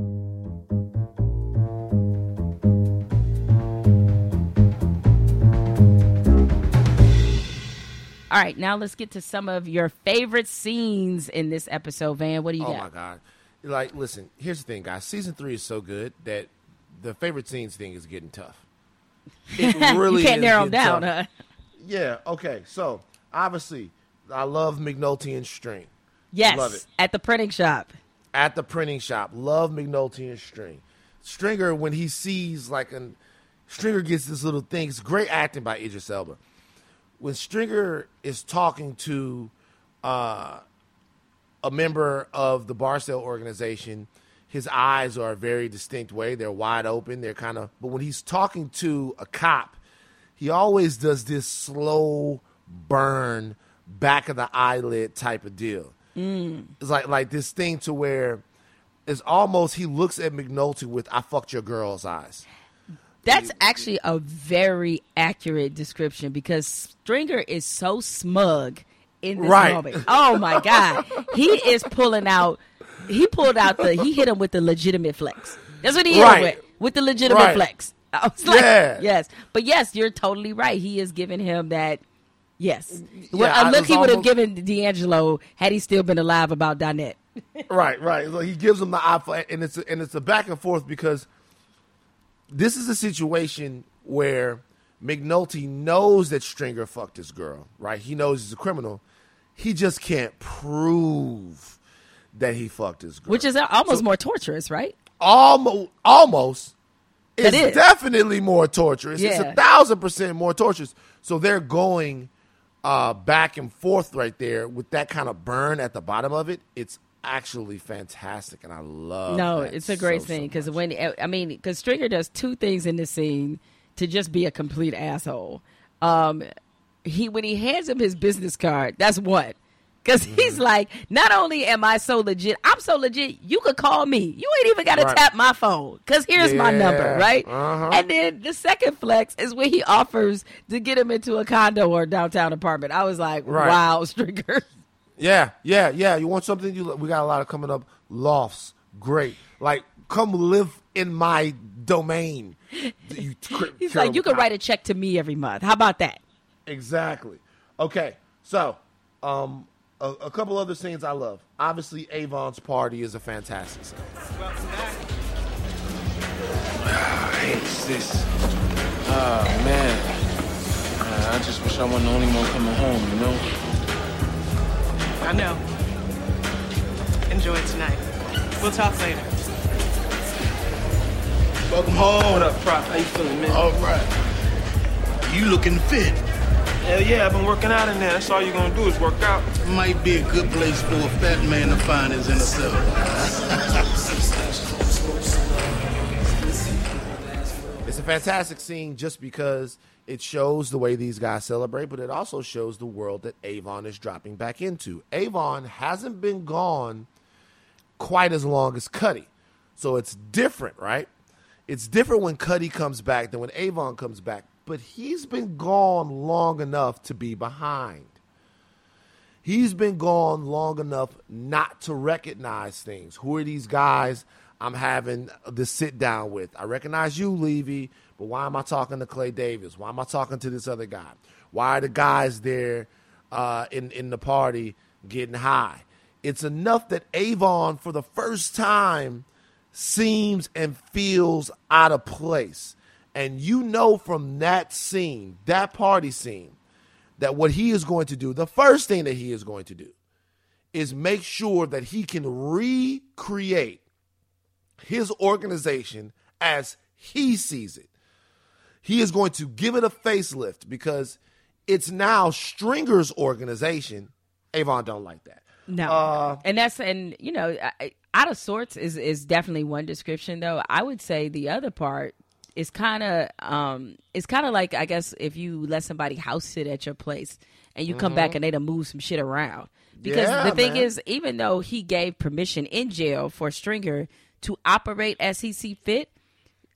Speaker 6: All right, now let's get to some of your favorite scenes in this episode. Van, what do you
Speaker 7: Oh
Speaker 6: got?
Speaker 7: Oh my god! Like, listen. Here's the thing, guys. Season three is so good that the favorite scenes thing is getting tough. It really
Speaker 6: you can't narrow them down, huh?
Speaker 7: Yeah. Okay. So obviously, I love McNulty and String
Speaker 6: Yes,
Speaker 7: Love it.
Speaker 6: at the printing shop.
Speaker 7: at the printing shop. Love McNulty and String. Stringer when he sees like an Stringer gets this little thing. It's great acting by Idris Elba. When Stringer is talking to uh, a member of the Barksdale organization, his eyes are a very distinct way. They're wide open. They're kind of, but when he's talking to a cop, he always does this slow burn, back of the eyelid type of deal. Mm. It's like like this thing to where it's almost he looks at McNulty with "I fucked your girl's" eyes.
Speaker 6: That's actually a very accurate description because Stringer is so smug in this
Speaker 7: Right.
Speaker 6: moment. Oh my god, he is pulling out. He pulled out the. He hit him with the legitimate flex. That's what he hit
Speaker 7: Right.
Speaker 6: him with. With the legitimate
Speaker 7: Right.
Speaker 6: flex. I was like,
Speaker 7: Yeah.
Speaker 6: yes, but yes, you're totally right. He is giving him that. Yes,
Speaker 7: Yeah,
Speaker 6: well,
Speaker 7: I
Speaker 6: look he would have given D'Angelo had he still been alive about Donette.
Speaker 7: right, right. So he gives him the eye for, and it's a, and it's a back and forth because this is a situation where McNulty knows that Stringer fucked his girl. Right, he knows he's a criminal. He just can't prove that he fucked his girl,
Speaker 6: Which is almost more torturous, right?
Speaker 7: almost almost
Speaker 6: It
Speaker 7: it's
Speaker 6: is.
Speaker 7: definitely more torturous. It's a thousand percent more torturous. So they're going uh, back and forth right there with that kind of burn at the bottom of it. It's actually fantastic, and I love.
Speaker 6: It.
Speaker 7: No,
Speaker 6: it's a great
Speaker 7: so, so
Speaker 6: scene because
Speaker 7: much.
Speaker 6: when I mean, because Stringer does two things in this scene to just be a complete asshole. Um, he when he hands him his business card, that's one. Because
Speaker 7: Mm-hmm.
Speaker 6: he's like, not only am I so legit, I'm so legit. You could call me. You ain't even got to
Speaker 7: Right.
Speaker 6: tap my phone. Because here's my number, right?
Speaker 7: Uh-huh.
Speaker 6: And then the second flex is when he offers to get him into a condo or downtown apartment. I was like,
Speaker 7: Right.
Speaker 6: wow, Stringer.
Speaker 7: Yeah, yeah, yeah. You want something? You we got a lot of coming up. Lofts, great. Like, come live in my domain. You
Speaker 6: He's like, you can write a check to me every month. How about that?
Speaker 7: Exactly. Okay, so um, a, a couple other scenes I love. Obviously, Avon's party is a fantastic scene.
Speaker 2: It's this. Ah, man. Uh, I just wish I wasn't the only one coming home, you know?
Speaker 1: I know. Enjoy tonight. We'll talk later.
Speaker 2: Welcome home. What up, Prof? How you feeling, man?
Speaker 8: All right. You looking fit.
Speaker 2: Hell yeah, I've been working out in there. That's all you're gonna do is work out.
Speaker 8: Might be a good place for a fat man to find his inner self.
Speaker 7: It's a fantastic scene just because it shows the way these guys celebrate, but it also shows the world that Avon is dropping back into. Avon hasn't been gone quite as long as Cutty. So it's different, right? It's different when Cutty comes back than when Avon comes back, but he's been gone long enough to be behind. He's been gone long enough not to recognize things. Who are these guys I'm having this sit down with? I recognize you, Levy, but why am I talking to Clay Davis? Why am I talking to this other guy? Why are the guys there uh, in in the party getting high? It's enough that Avon, for the first time, seems and feels out of place. And you know from that scene, that party scene, that what he is going to do, the first thing that he is going to do, is make sure that he can recreate his organization as he sees it. He is going to give it a facelift because it's now Stringer's organization. Avon don't like that.
Speaker 6: No,
Speaker 7: Uh,
Speaker 6: and that's and you know, out of sorts is is definitely one description. Though I would say the other part is kind of um, it's kind of like I guess if you let somebody house sit at your place and you come back and they done move some shit around. Because
Speaker 7: Yeah,
Speaker 6: the thing
Speaker 7: man.
Speaker 6: is, even though he gave permission in jail for Stringer to operate as he see fit,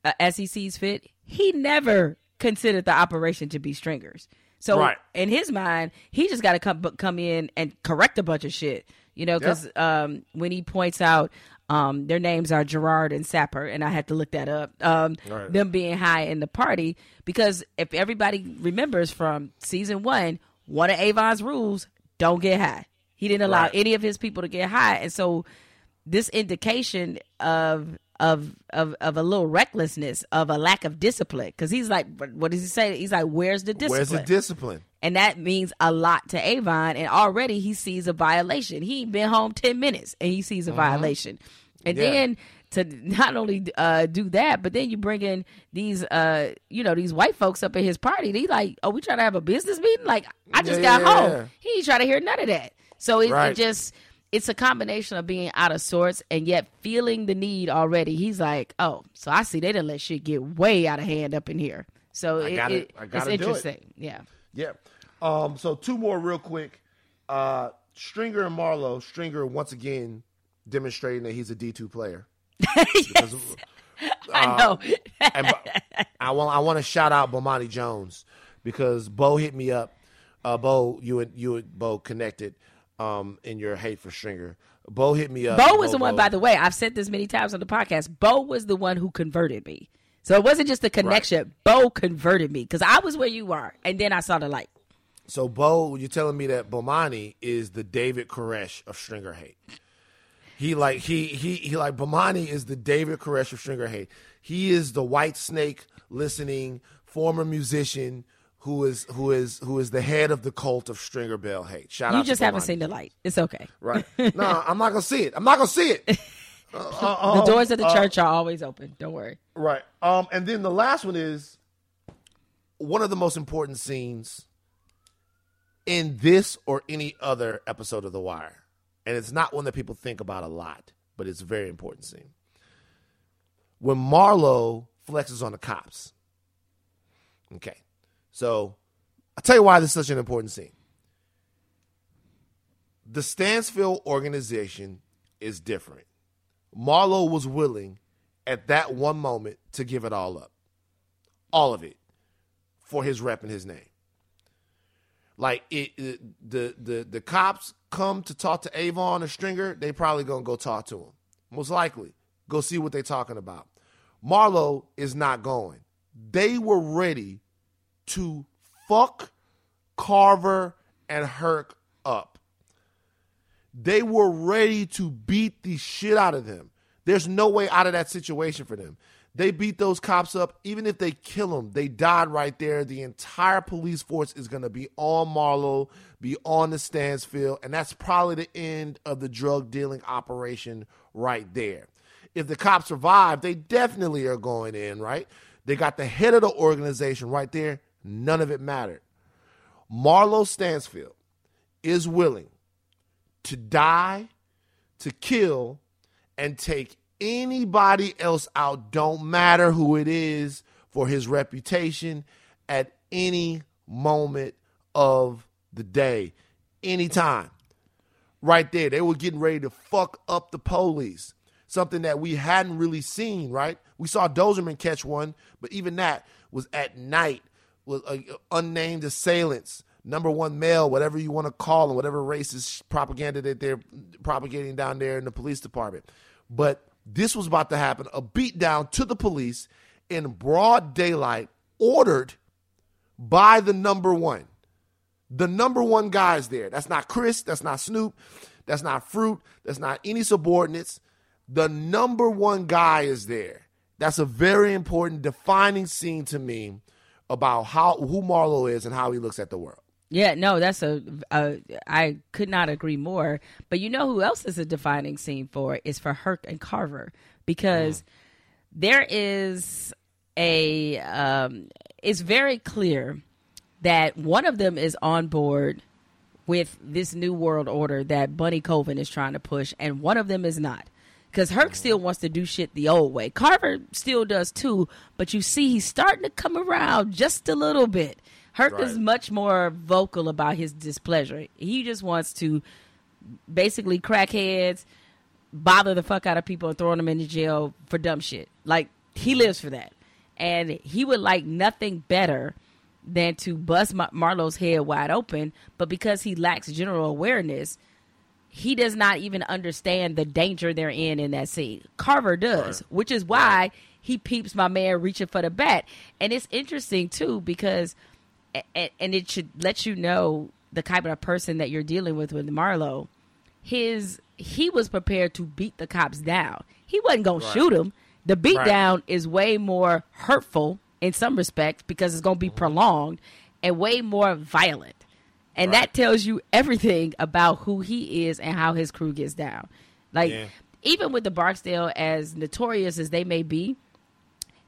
Speaker 6: uh, as he sees fit, he never considered the operation to be Stringer's. So
Speaker 7: Right.
Speaker 6: in his mind, he just got to come come in and correct a bunch of shit. You know, because um, when he points out um, their names are Gerard and Sapper, and I had to look that up. Um,
Speaker 7: Right.
Speaker 6: Them being high in the party, because if everybody remembers from season one, one of Avon's rules: don't get high. He didn't allow
Speaker 7: Right.
Speaker 6: any of his people to get high, and so this indication of of of of a little recklessness, of a lack of discipline. Because he's like, what what does he say? He's like, "Where's the discipline?"
Speaker 7: Where's the discipline?
Speaker 6: and that means a lot to Avon. And already he sees a violation. He been home ten minutes, and he sees a violation. And
Speaker 7: Yeah.
Speaker 6: then to not only uh, do that, but then you bring in these, uh, you know, these white folks up at his party. They like, oh, we trying to have a business meeting. Like, I just
Speaker 7: Yeah,
Speaker 6: got
Speaker 7: yeah,
Speaker 6: home. He ain't trying to hear none of that. So it,
Speaker 7: Right.
Speaker 6: it just. It's a combination of being out of sorts and yet feeling the need already. He's like, "Oh, so I see they didn't let shit get way out of hand up in here." So it, it-
Speaker 7: I gotta do it.
Speaker 6: interesting. Yeah.
Speaker 7: Yeah. Um, so two more real quick. Uh, Stringer and Marlo. Stringer once again demonstrating that he's a D two player. Because,
Speaker 6: I know.
Speaker 7: and I want I want to shout out Bomani Jones because Bo hit me up. Uh, Bo, you and you and Bo connected um, in your hate for Stringer. Bo hit me up.
Speaker 6: Bo was the one,
Speaker 7: Bo-
Speaker 6: by the way. I've said this many times on the podcast. Bo was the one who converted me. So it wasn't just the connection. Bo converted me because I was where you are, and then I saw the light.
Speaker 7: So Bo, you're telling me that Bomani is the David Koresh of Stringer hate. He like he he he like Bomani is the David Koresh of Stringer hate. He is the white snake listening former musician who is who is who is the head of the cult of Stringer Bell hate. Shout
Speaker 6: You
Speaker 7: out. to
Speaker 6: just haven't seen the light. It's okay.
Speaker 7: right. No, I'm not gonna see it. I'm not gonna see it. Uh,
Speaker 6: The doors of the church are always open. Don't worry.
Speaker 7: Right. Um, and then the last one is one of the most important scenes in this or any other episode of The Wire. And it's not one that people think about a lot, but it's a very important scene. When Marlo flexes on the cops. Okay. So I'll tell you why this is such an important scene. The Stanfield organization is different. Marlo was willing at that one moment to give it all up. All of it for his rep and his name. Like it, it- the the the cops come to talk to Avon or Stringer, they probably gonna go talk to him. Most likely. Go see what they talking about. Marlo is not going. They were ready to fuck Carver and Herc up. They were ready to beat the shit out of them. There's no way out of that situation for them. They beat those cops up. Even if they kill them, they died right there. The entire police force is going to be on Marlo, be on the Stanfield, and that's probably the end of the drug dealing operation right there. If the cops survive, they definitely are going in, right? They got the head of the organization right there. None of it mattered. Marlo Stanfield is willing to die, to kill, and take anybody else out, don't matter who it is, for his reputation at any moment of the day, anytime. Right there, they were getting ready to fuck up the police. Something that we hadn't really seen, right? We saw Dozerman catch one, but even that was at night with unnamed assailants, number one male, whatever you want to call them, whatever racist propaganda that they're propagating down there in the police department. But this was about to happen a beatdown to the police in broad daylight, ordered by the number one. The number one guy is there. That's not Chris. That's not Snoop. That's not Fruit. That's not any subordinates. The number one guy is there. That's a very important defining scene to me about how who Marlo is and how he looks at the world.
Speaker 6: Yeah, no, that's a, a. I could not agree more. But you know who else is a defining scene for is for Herc and Carver because mm. there is a. Um, it's very clear that one of them is on board with this new world order that Bunny Colvin is trying to push, and one of them is not. Because Herc still wants to do shit the old way. Carver still does too, but you see he's starting to come around just a little bit. Herc right. is much more vocal about his displeasure. He just wants to basically crack heads, bother the fuck out of people, and throw them into jail for dumb shit. Like he lives for that, and he would like nothing better than to bust Mar- Marlo's head wide open. But because he lacks general awareness, he does not even understand the danger they're in in that scene. Carver does, right. which is why right. he peeps my man reaching for the bat. And it's interesting too because and it should let you know the type of person that you're dealing with with Marlo. His he was prepared to beat the cops down. He wasn't gonna right. shoot him. The beat right. down is way more hurtful in some respects because it's gonna be mm-hmm. prolonged and way more violent. And right. that tells you everything about who he is and how his crew gets down. Like yeah. even with the Barksdale, as notorious as they may be,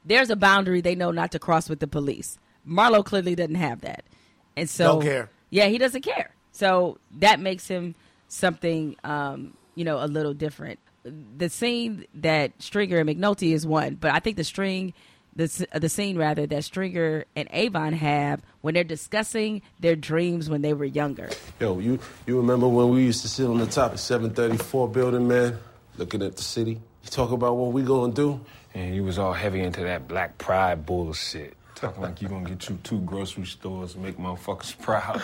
Speaker 6: there's a boundary they know not to cross with the police. Marlo clearly doesn't have that, and so
Speaker 7: don't care.
Speaker 6: Yeah, he doesn't care. So that makes him something, um, you know, a little different. The scene that Stringer and McNulty is one, but I think the string, the the scene rather that Stringer and Avon have when they're discussing their dreams when they were younger.
Speaker 5: Yo, you you remember when we used to sit on the top of 734 building, man, looking at the city? You talk about what we gonna do?
Speaker 9: And you was all heavy into that black pride bullshit.
Speaker 10: Talking like you gonna get you two grocery stores and make motherfuckers proud.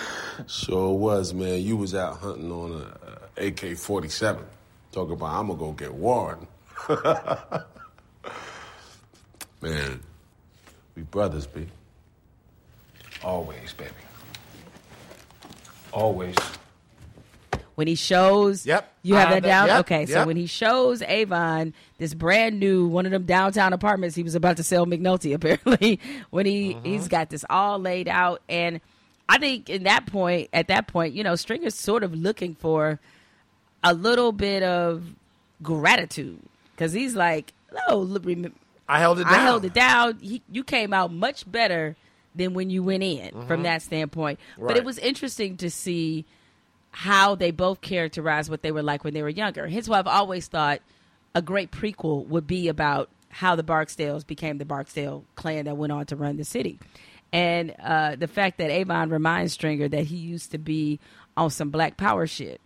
Speaker 5: Sure was, man. You was out hunting on a, a AK-47. Talking about I'm gonna go get Warren. man, we brothers, B.
Speaker 9: Always, baby. Always
Speaker 6: when he shows
Speaker 7: yep.
Speaker 6: you have that down? Yep, okay yep. so when he shows avon this brand new one of them downtown apartments he was about to sell mcnulty apparently when he mm-hmm. he's got this all laid out. And i think in that point at that point you know stringer's sort of looking for a little bit of gratitude. Because he's like no
Speaker 7: i held it down.
Speaker 6: i held it down. He, you came out much better than when you went in mm-hmm. from that standpoint. Right. but it was interesting to see how they both characterized what they were like when they were younger. Hence why I've always thought a great prequel would be about how the Barksdales became the Barksdale clan that went on to run the city. And uh, the fact that Avon reminds Stringer that he used to be on some black power shit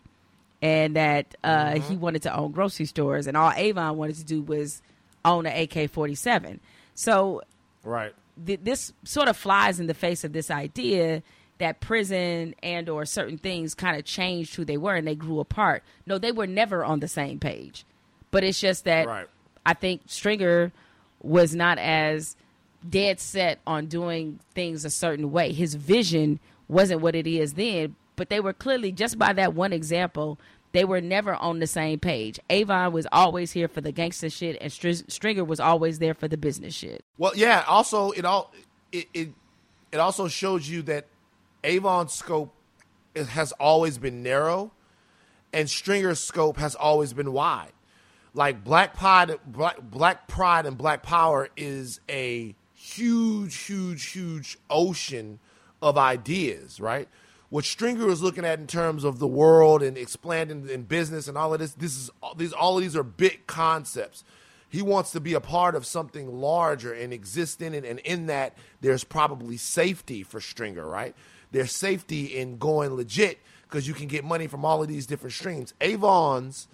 Speaker 6: and that uh, mm-hmm. he wanted to own grocery stores and all Avon wanted to do was own an AK 47. So,
Speaker 7: right.
Speaker 6: Th- this sort of flies in the face of this idea that prison and or certain things kind of changed who they were and they grew apart. No, they were never on the same page. But it's just that right. I think Stringer was not as dead set on doing things a certain way. His vision wasn't what it is then, but they were clearly just by that one example, they were never on the same page. Avon was always here for the gangster shit, and Str- Stringer was always there for the business shit.
Speaker 7: Well, yeah. Also, it all it, it it also shows you that Avon's scope has always been narrow, and Stringer's scope has always been wide. Like Black Pride, Black, Black Pride, and Black Power is a huge, huge, huge ocean of ideas, right? what Stringer is looking at in terms of the world and expanding in business and all of this. This is these all of these are big concepts. He wants to be a part of something larger and exist in it, and in that there's probably safety for Stringer, right? There's safety in going legit because you can get money from all of these different streams. Avon's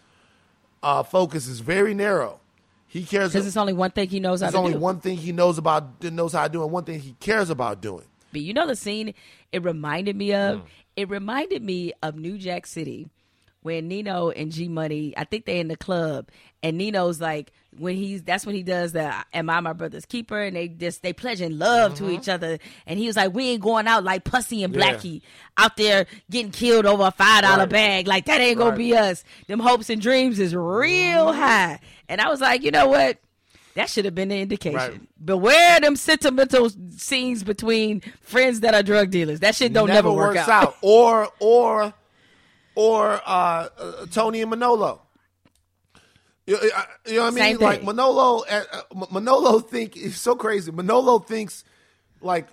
Speaker 7: uh, focus is very narrow. He cares
Speaker 6: Because it's only one thing he knows how
Speaker 7: There's only
Speaker 6: do.
Speaker 7: one thing he knows about knows how to do, and one thing he cares about doing.
Speaker 6: But you know the scene it reminded me of? It reminded me of New Jack City when Nino and G Money, I think they're in the club, and Nino's like when he's that's when he does the Am I my brother's keeper? And they just they pledging love to each other. And he was like, We ain't going out like Pussy and
Speaker 7: Yeah.
Speaker 6: Blackie out there getting killed over a five dollar
Speaker 7: Right.
Speaker 6: bag. Like that ain't gonna be us. Them hopes and dreams is real high. And I was like, you know what? That should have been the indication.
Speaker 7: Right.
Speaker 6: Beware them sentimental scenes between friends that are drug dealers. That shit don't never, work
Speaker 7: works
Speaker 6: out.
Speaker 7: Or or or uh, uh, Tony and Manolo. You, uh, you know what I mean?
Speaker 6: Same
Speaker 7: Like
Speaker 6: thing.
Speaker 7: Manolo, uh, uh, Manolo think it's so crazy. Manolo thinks like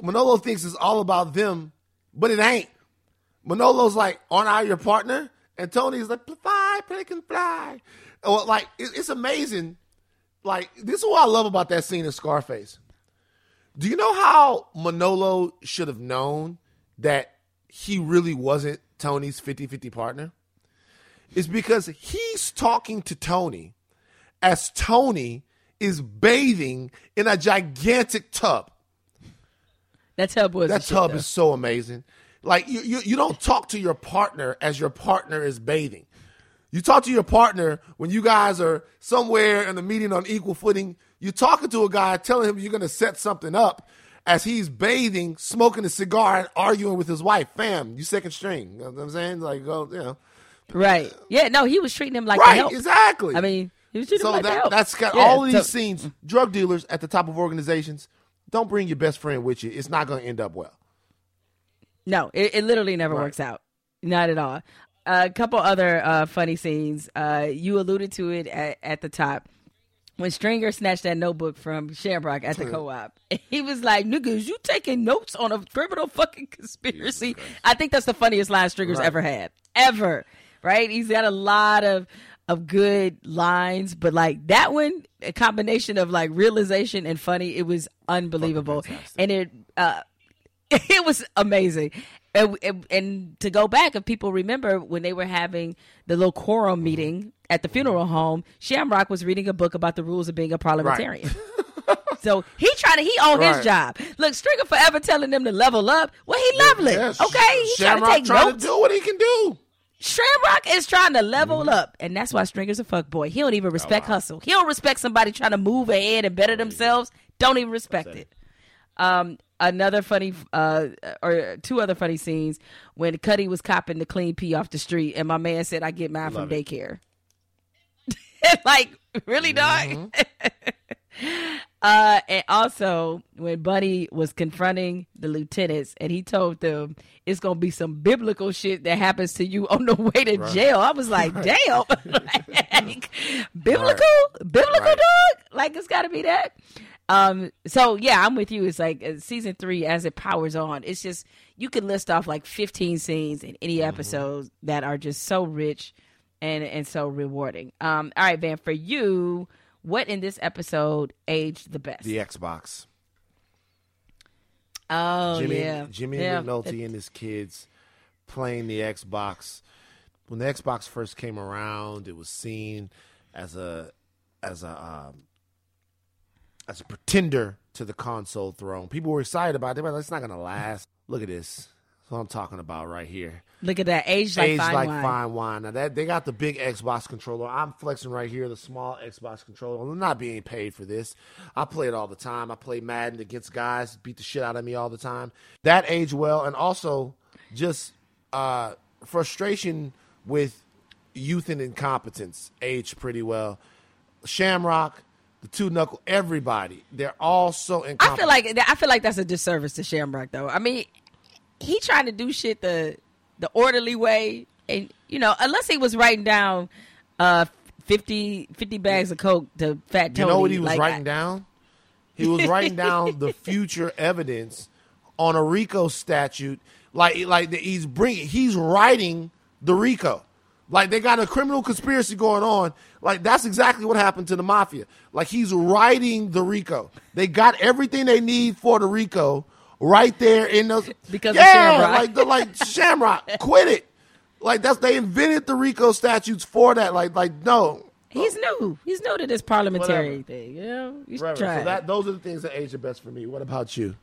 Speaker 7: Manolo thinks it's all about them, but it ain't. Manolo's like, "Aren't I your partner?" And Tony's like, "Fly, play can fly." Or, like it- it's amazing. Like this is what I love about that scene in Scarface. Do you know how Manolo should have known that he really wasn't Tony's 50-50 partner? It's because he's talking to Tony as Tony is bathing in a gigantic tub.
Speaker 6: That tub was
Speaker 7: That
Speaker 6: the shit,
Speaker 7: tub is so amazing. Like you, you, you don't talk to your partner as your partner is bathing. You talk to your partner when you guys are somewhere in the meeting on equal footing. You're talking to a guy, telling him you're going to set something up as he's bathing, smoking a cigar, and arguing with his wife. Fam, you second string. You know what I'm saying? Like, go, you know.
Speaker 6: Right. Yeah, no, he was treating him like
Speaker 7: right,
Speaker 6: help.
Speaker 7: exactly.
Speaker 6: I mean, he was treating
Speaker 7: so
Speaker 6: him like
Speaker 7: that, that's got
Speaker 6: Yeah,
Speaker 7: all of
Speaker 6: so-
Speaker 7: these scenes. Drug dealers at the top of organizations. Don't bring your best friend with you. It's not going to end up well.
Speaker 6: No, it, it literally never
Speaker 7: Right.
Speaker 6: works out. Not at all. a couple other uh, funny scenes. Uh, you alluded to it at, at the top. When Stringer snatched that notebook from Shamrock at the co-op, he was like, "Niggas, you taking notes on a criminal fucking conspiracy?" I think that's the funniest line Stringer's
Speaker 7: Right.
Speaker 6: ever had, ever. Right? He's got a lot of of good lines, but like that one, a combination of like realization and funny, it was unbelievable, and it uh, it was amazing. And, and, and to go back, if people remember when they were having the little quorum meeting at the funeral home, Shamrock was reading a book about the rules of being a parliamentarian. so he trying to he on
Speaker 7: Right.
Speaker 6: his job. Look, Stringer forever telling them to level up. Well, he leveling.
Speaker 7: Yes.
Speaker 6: Okay, he trying to
Speaker 7: Shamrock
Speaker 6: take
Speaker 7: trying to do what he can do.
Speaker 6: Shamrock is trying to level
Speaker 7: Mm-hmm.
Speaker 6: up, and that's why Stringer's a fuck boy. He don't even
Speaker 7: Oh,
Speaker 6: respect hustle. He don't respect somebody trying to move ahead and better themselves. Don't even respect it. Um, another funny, uh, or two other funny scenes when Cutty was copping the clean pee off the street, and my man said, "I get mine from
Speaker 7: it.
Speaker 6: daycare." like, really, dog? Uh, and also when Buddy was confronting the lieutenants and he told them it's gonna be some biblical shit that happens to you on the way to jail. I was like, damn, like, biblical, biblical
Speaker 7: Right.
Speaker 6: dog. Like it's got to be that. Um. So yeah, I'm with you. It's like uh, season three as it powers on. It's just you can list off like 15 scenes in any
Speaker 7: Mm-hmm.
Speaker 6: episode that are just so rich and and so rewarding. Um. All right, Van. For you, what in this episode aged the best?
Speaker 7: The Xbox.
Speaker 6: Oh
Speaker 7: Jimmy,
Speaker 6: yeah,
Speaker 7: Jimmy
Speaker 6: yeah.
Speaker 7: McNulty and his kids playing the Xbox. When the Xbox first came around, it was seen as a as a um, as a pretender to the console throne. People were excited about it. but it's not going to last. Look at this. That's what I'm talking about right here.
Speaker 6: Look at that, age like
Speaker 7: Aged
Speaker 6: fine
Speaker 7: like
Speaker 6: wine.
Speaker 7: fine wine. Now that they got the big Xbox controller. I'm flexing right here, the small Xbox controller. I'm not being paid for this. I play it all the time. I play Madden against guys, beat the shit out of me all the time. That age well, and also just uh, frustration with youth and incompetence aged pretty well. Shamrock, the two knuckle, everybody, they're all so incompetent.
Speaker 6: I feel like I feel like that's a disservice to Shamrock, though. I mean, he trying to do shit the the orderly way, and you know, unless he was writing down uh 50, 50 bags of coke to Fat Tony.
Speaker 7: You know what he was
Speaker 6: like,
Speaker 7: writing
Speaker 6: I-
Speaker 7: down? He was writing down the future evidence on a RICO statute Like like he's bringing he's writing the RICO. Like they got a criminal conspiracy going on. Like that's exactly what happened to the mafia. Like he's writing the RICO. They got everything they need for the RICO right there in those.
Speaker 6: Because of
Speaker 7: yeah,
Speaker 6: Shamrock.
Speaker 7: like the like Shamrock, quit it. Like that's they invented the RICO statutes for that. Like like no,
Speaker 6: He's new. He's new to this parliamentary
Speaker 7: Whatever.
Speaker 6: thing. You know, you should
Speaker 7: Whatever.
Speaker 6: try.
Speaker 7: So that those are the things that age the best for me. What about you?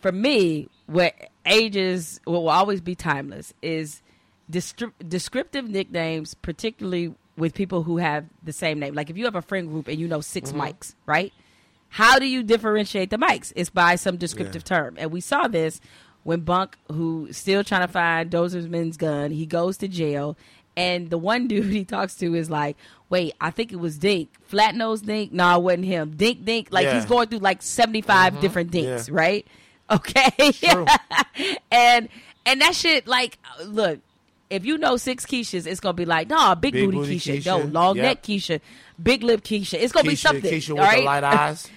Speaker 6: for me, what ages what will always be timeless is descriptive nicknames, particularly with people who have the same name. Like if you have a friend group and you know 6
Speaker 7: Mm-hmm.
Speaker 6: mics, right? How do you differentiate the mics? It's by some descriptive term. And we saw this when Bunk, who still trying to find Dozerman's gun, he goes to jail. And the one dude he talks to is like, wait, I think it was Dink. Flat nose Dink? No, it wasn't him. Dink Dink. Like
Speaker 7: Yeah.
Speaker 6: he's going through like 75 mm-hmm. different Dinks,
Speaker 7: Yeah.
Speaker 6: right? Okay. And and that shit, like, look, if you know six Keishas, it's gonna be like, nah, big,
Speaker 7: Big
Speaker 6: booty,
Speaker 7: booty
Speaker 6: Keisha,
Speaker 7: Keisha.
Speaker 6: no, long
Speaker 7: Yep.
Speaker 6: neck Keisha, big lip Keisha. It's gonna be something.
Speaker 7: Keisha with the light eyes.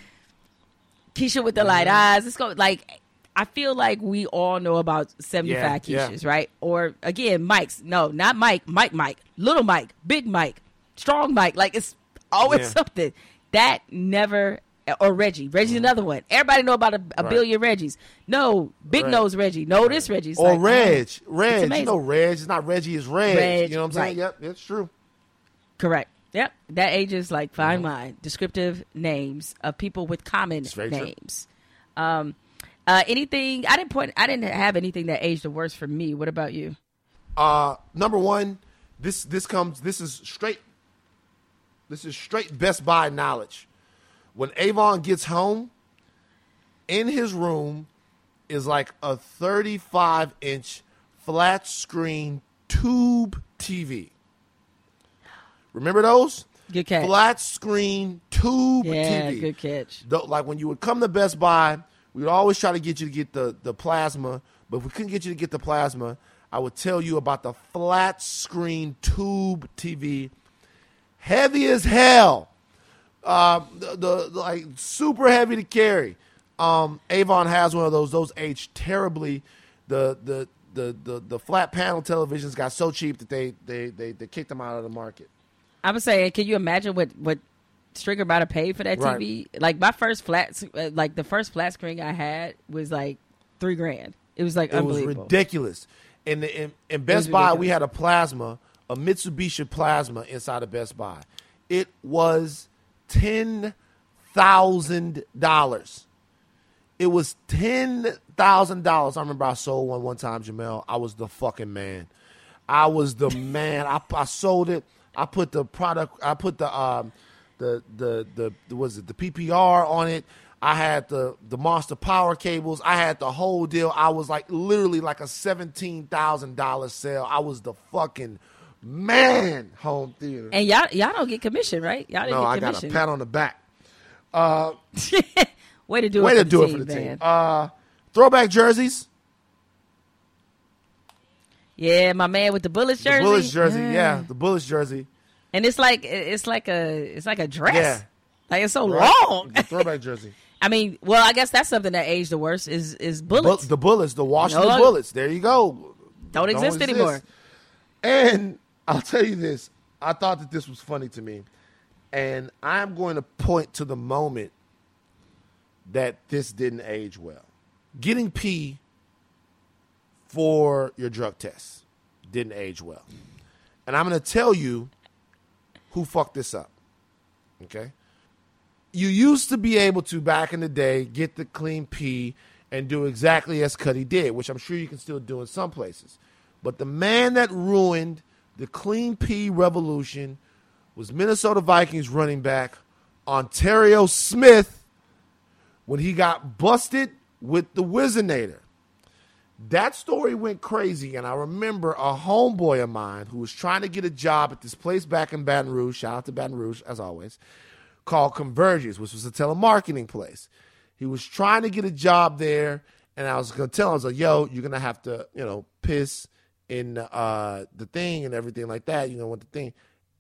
Speaker 6: Keisha with the light
Speaker 7: Mm-hmm.
Speaker 6: eyes. It's going like I feel like we all know about seventy five
Speaker 7: Yeah, yeah.
Speaker 6: Right? Or again, Mike's. No, not Mike. Mike, Mike, little Mike, big Mike, strong Mike. Like it's always
Speaker 7: Yeah.
Speaker 6: something that never. Or Reggie. Reggie's another one. Everybody know about a, a.
Speaker 7: Right.
Speaker 6: billion Reggies. No, big
Speaker 7: Right.
Speaker 6: nose Reggie. No, this Reggie's
Speaker 7: Or
Speaker 6: like,
Speaker 7: Reg.
Speaker 6: oh,
Speaker 7: Reg. You know Reg. It's not Reggie, it's Reg.
Speaker 6: Reg,
Speaker 7: you know what I'm saying?
Speaker 6: right.
Speaker 7: Yep, it's true.
Speaker 6: Correct. Yep. That age is like fine wine. Descriptive names of people with common names. Um, uh, anything I didn't point. I didn't have anything that aged the worst for me. What about you?
Speaker 7: Uh number one, this this comes this is straight this is straight Best Buy knowledge. When Avon gets home, in his room is like a 35 inch flat screen tube TV. Remember those?
Speaker 6: Good catch.
Speaker 7: Flat screen tube
Speaker 6: Yeah,
Speaker 7: TV.
Speaker 6: good catch.
Speaker 7: Though, like when you would come to Best Buy, we would always try to get you to get the, the plasma, but if we couldn't get you to get the plasma, I would tell you about the flat screen tube TV, heavy as hell, uh, the, the, the, like super heavy to carry. Um, Avon has one of those. Those age terribly. The the the the, the flat panel televisions got so cheap that they, they they they kicked them out of the market.
Speaker 6: I was saying, can you imagine what what Stringer might have paid for that
Speaker 7: Right.
Speaker 6: TV? Like my first flat, uh, like the first flat screen I had was like three grand. It was like
Speaker 7: It was ridiculous. And in, in Best Buy, we had a plasma, a Mitsubishi plasma inside of Best Buy. It was ten thousand dollars. It was ten thousand dollars. I remember I sold one one time, Jemele. I was the fucking man. I was the man. I, I sold it. I put the product. I put the um, the the the, the was it the PPR on it. I had the the Monster Power cables. I had the whole deal. I was like literally like a seventeen thousand dollar sale. I was the fucking man. Home theater.
Speaker 6: And y'all y'all don't get commission, right? Y'all didn't
Speaker 7: no, I got a pat on the back.
Speaker 6: Way to do
Speaker 7: Way
Speaker 6: it.
Speaker 7: Way
Speaker 6: to
Speaker 7: do it for the
Speaker 6: man.
Speaker 7: team. Uh, throwback jerseys.
Speaker 6: Yeah, my man with the Bullets jersey.
Speaker 7: The Bullets jersey. Yeah, the Bullets jersey.
Speaker 6: And it's like it's like a it's like a dress.
Speaker 7: Yeah.
Speaker 6: Like it's so
Speaker 7: Right?
Speaker 6: long.
Speaker 7: The throwback jersey.
Speaker 6: I mean, well, I guess that's something that aged the worst is is
Speaker 7: Bu-
Speaker 6: bullets.
Speaker 7: the Bullets, the Washington
Speaker 6: No
Speaker 7: Bullets. There you go.
Speaker 6: Don't exist anymore.
Speaker 7: And I'll tell you this. I thought that this was funny to me. And I'm going to point to the moment that this didn't age well. Getting P for your drug test didn't age well. And I'm going to tell you who fucked this up. Okay? You used to be able to, back in the day, get the clean P and do exactly as Cutty did, which I'm sure you can still do in some places. But the man that ruined the clean P revolution was Minnesota Vikings running back Onterrio Smith when he got busted with the Whizzinator. That story went crazy, and I remember a homeboy of mine who was trying to get a job at this place back in Baton Rouge. Shout out to Baton Rouge, as always, called Convergys, which was a telemarketing place. He was trying to get a job there, and I was gonna tell him, I was like, "Yo, you're gonna have to, you know, piss in uh, the thing and everything like that. You know what the thing."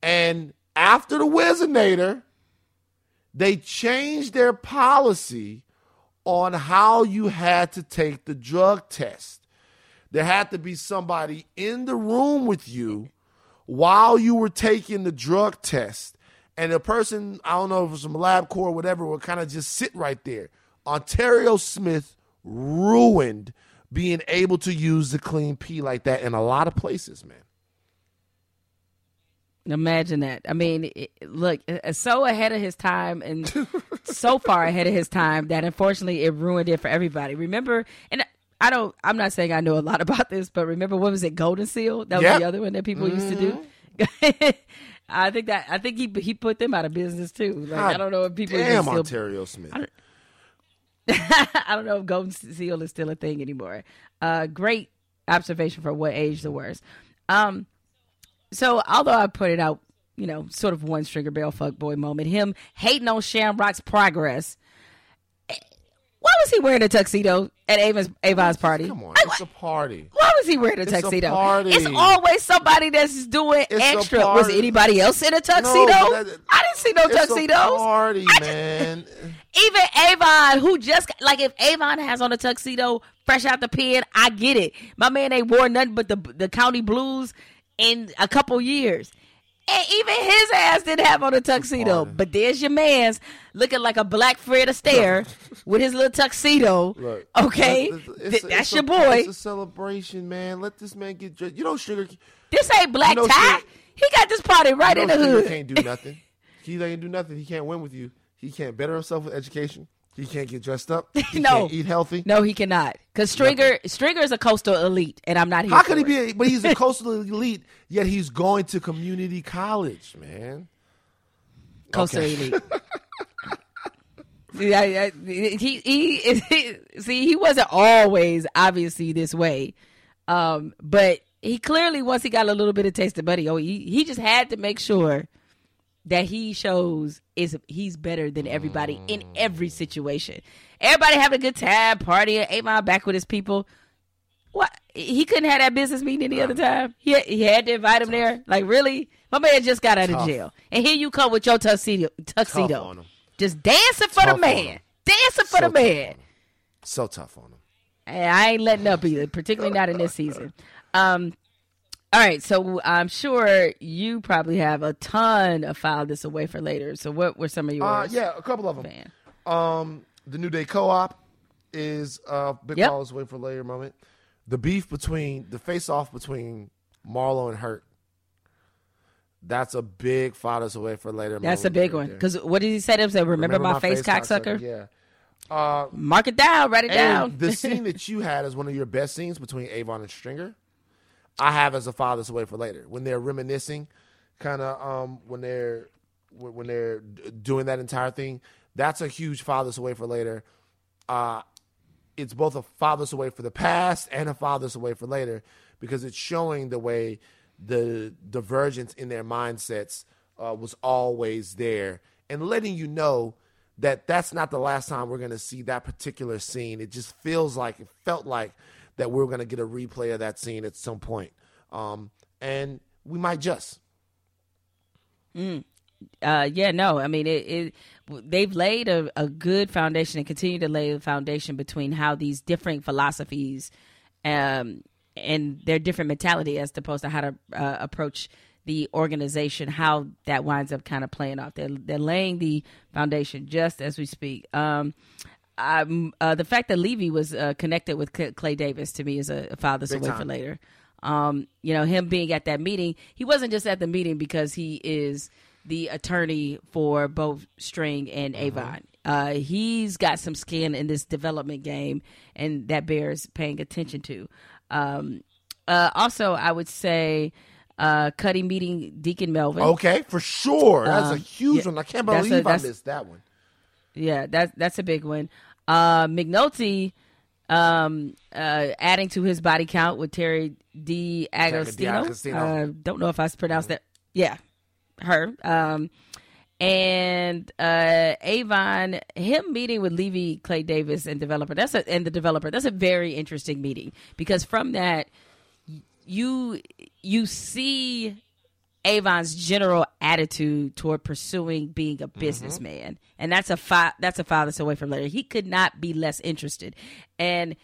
Speaker 7: And after the Whizzinator, they changed their policy on how you had to take the drug test. There had to be somebody in the room with you while you were taking the drug test. And the person, I don't know if it was from LabCorp or whatever, would kind of just sit right there. Onterrio Smith ruined being able to use the clean P like that in a lot of places, man.
Speaker 6: Imagine that. I mean, it, look, uh, so ahead of his time and so far ahead of his time that unfortunately it ruined it for everybody. Remember, and I don't, I'm not saying I know a lot about this, but remember, what was it, Golden Seal? That was
Speaker 7: Yep.
Speaker 6: the other one that people used to do. I think that, I think he he put them out of business too. Like, I don't know if people
Speaker 7: Damn,
Speaker 6: still
Speaker 7: Onterrio Smith.
Speaker 6: I don't know if Golden Seal is still a thing anymore. Uh, great observation for what age the worst. Um, so although I put it out, you know, sort of one stringer bell fuck boy moment, him hating on Shamrock's progress. eh, Why was he wearing a tuxedo at Avon's, Avon's party?
Speaker 7: Come on, it's a party.
Speaker 6: Why was he wearing a
Speaker 7: It's a
Speaker 6: tuxedo?
Speaker 7: party.
Speaker 6: It's always somebody that's doing
Speaker 7: It's
Speaker 6: extra. Was anybody else in a tuxedo?
Speaker 7: No, that-
Speaker 6: I didn't see no
Speaker 7: It's
Speaker 6: tuxedos.
Speaker 7: a party, man.
Speaker 6: Even Avon, who just like if Avon has on a tuxedo fresh out the pen, I get it. My man ain't wore nothing but the the county blues in a couple years. And even his ass didn't have on a tuxedo. But there's your man's looking like a black Fred Astaire with his little tuxedo.
Speaker 7: Look,
Speaker 6: okay,
Speaker 7: it's- it's-
Speaker 6: Th-
Speaker 7: it's
Speaker 6: that's
Speaker 7: a-
Speaker 6: your boy.
Speaker 7: It's a celebration, man. Let this man get dressed. You know, Sugar.
Speaker 6: This ain't black
Speaker 7: You know
Speaker 6: tie.
Speaker 7: Sugar-
Speaker 6: he got this party right
Speaker 7: you
Speaker 6: in
Speaker 7: know
Speaker 6: the
Speaker 7: Sugar
Speaker 6: hood.
Speaker 7: can't do nothing. He ain't do nothing. He can't win with you. He can't better himself with education. He can't get dressed up. He
Speaker 6: no,
Speaker 7: can't eat healthy.
Speaker 6: No, he cannot. Because Stringer, Stringer is a coastal elite, and I'm not here.
Speaker 7: How could he
Speaker 6: it.
Speaker 7: be? But he's a coastal elite, yet he's going to community college, man.
Speaker 6: coastal
Speaker 7: Okay.
Speaker 6: elite? Yeah, yeah, he, he, he, see, he wasn't always obviously this way, um, but he clearly once he got a little bit of taste of buddy, oh, he, he just had to make sure that he shows is he's better than everybody in every situation. Everybody having a good time, partying, Avon back with his people. What he couldn't have that business meeting any other time. He he had to invite him there. Like really, my man just got out of jail, and here you come with your tuxedo, tuxedo,
Speaker 7: on him.
Speaker 6: just dancing for
Speaker 7: Tough
Speaker 6: the man, dancing for
Speaker 7: So
Speaker 6: the man.
Speaker 7: So tough on him.
Speaker 6: And I ain't letting up either, particularly not in this season. Um, all right, so I'm sure you probably have a ton of file this away for later. So what were some of yours?
Speaker 7: Uh, yeah, a couple of them.
Speaker 6: Fan?
Speaker 7: Um, the New Day Co-op is uh, big
Speaker 6: Yep.
Speaker 7: balls wait for later moment. The beef between the face off between Marlo and Hurt. That's a big fathers away for later.
Speaker 6: That's a big
Speaker 7: right
Speaker 6: one. Because what did he say? to him? Say, remember, my, face, cocksucker?
Speaker 7: Yeah. Uh,
Speaker 6: Mark it down. Write it down.
Speaker 7: the scene that you had is one of your best scenes between Avon and Stringer. I have as a father's away for later when they're reminiscing, kind of um, when they're when when they're doing that entire thing. That's a huge father's away for later. Uh, it's both a father's away for the past and a father's away for later because it's showing the way the divergence in their mindsets uh, was always there and letting you know that that's not the last time we're going to see that particular scene. It just feels like it felt like that we're going to get a replay of that scene at some point. Um, and we might just.
Speaker 6: uh, yeah, no, I mean, it, it they've laid a, a good foundation and continue to lay the foundation between how these different philosophies um, and their different mentality as opposed to how to uh, approach the organization, how that winds up kind of playing off. They're, they're laying the foundation just as we speak. Um, Uh, the fact that Levy was uh, connected with Cl- Clay Davis to me is a, a away
Speaker 7: time.
Speaker 6: for later. Um, you know, him being at that meeting, he wasn't just at the meeting because he is the attorney for both String and Avon. Uh, he's got some skin in this development game, and that bears paying attention to. Um, uh, also, I would say uh, Cutty meeting Deacon Melvin.
Speaker 7: Okay, for sure. That's a
Speaker 6: Um,
Speaker 7: huge
Speaker 6: yeah,
Speaker 7: one. I can't believe I missed that one.
Speaker 6: Yeah, that's that's a big one. Uh, McNulty um, uh, adding to his body count with Terry
Speaker 7: D'Agostino.
Speaker 6: Uh, don't know if I pronounced that. Yeah, her. Um, and uh, Avon, him meeting with Levy Clay Davis and developer. That's a and the developer. That's a very interesting meeting because from that you you see Avon's general attitude toward pursuing being a businessman, and that's a fi- that's a father's away from later. He could not be less interested, and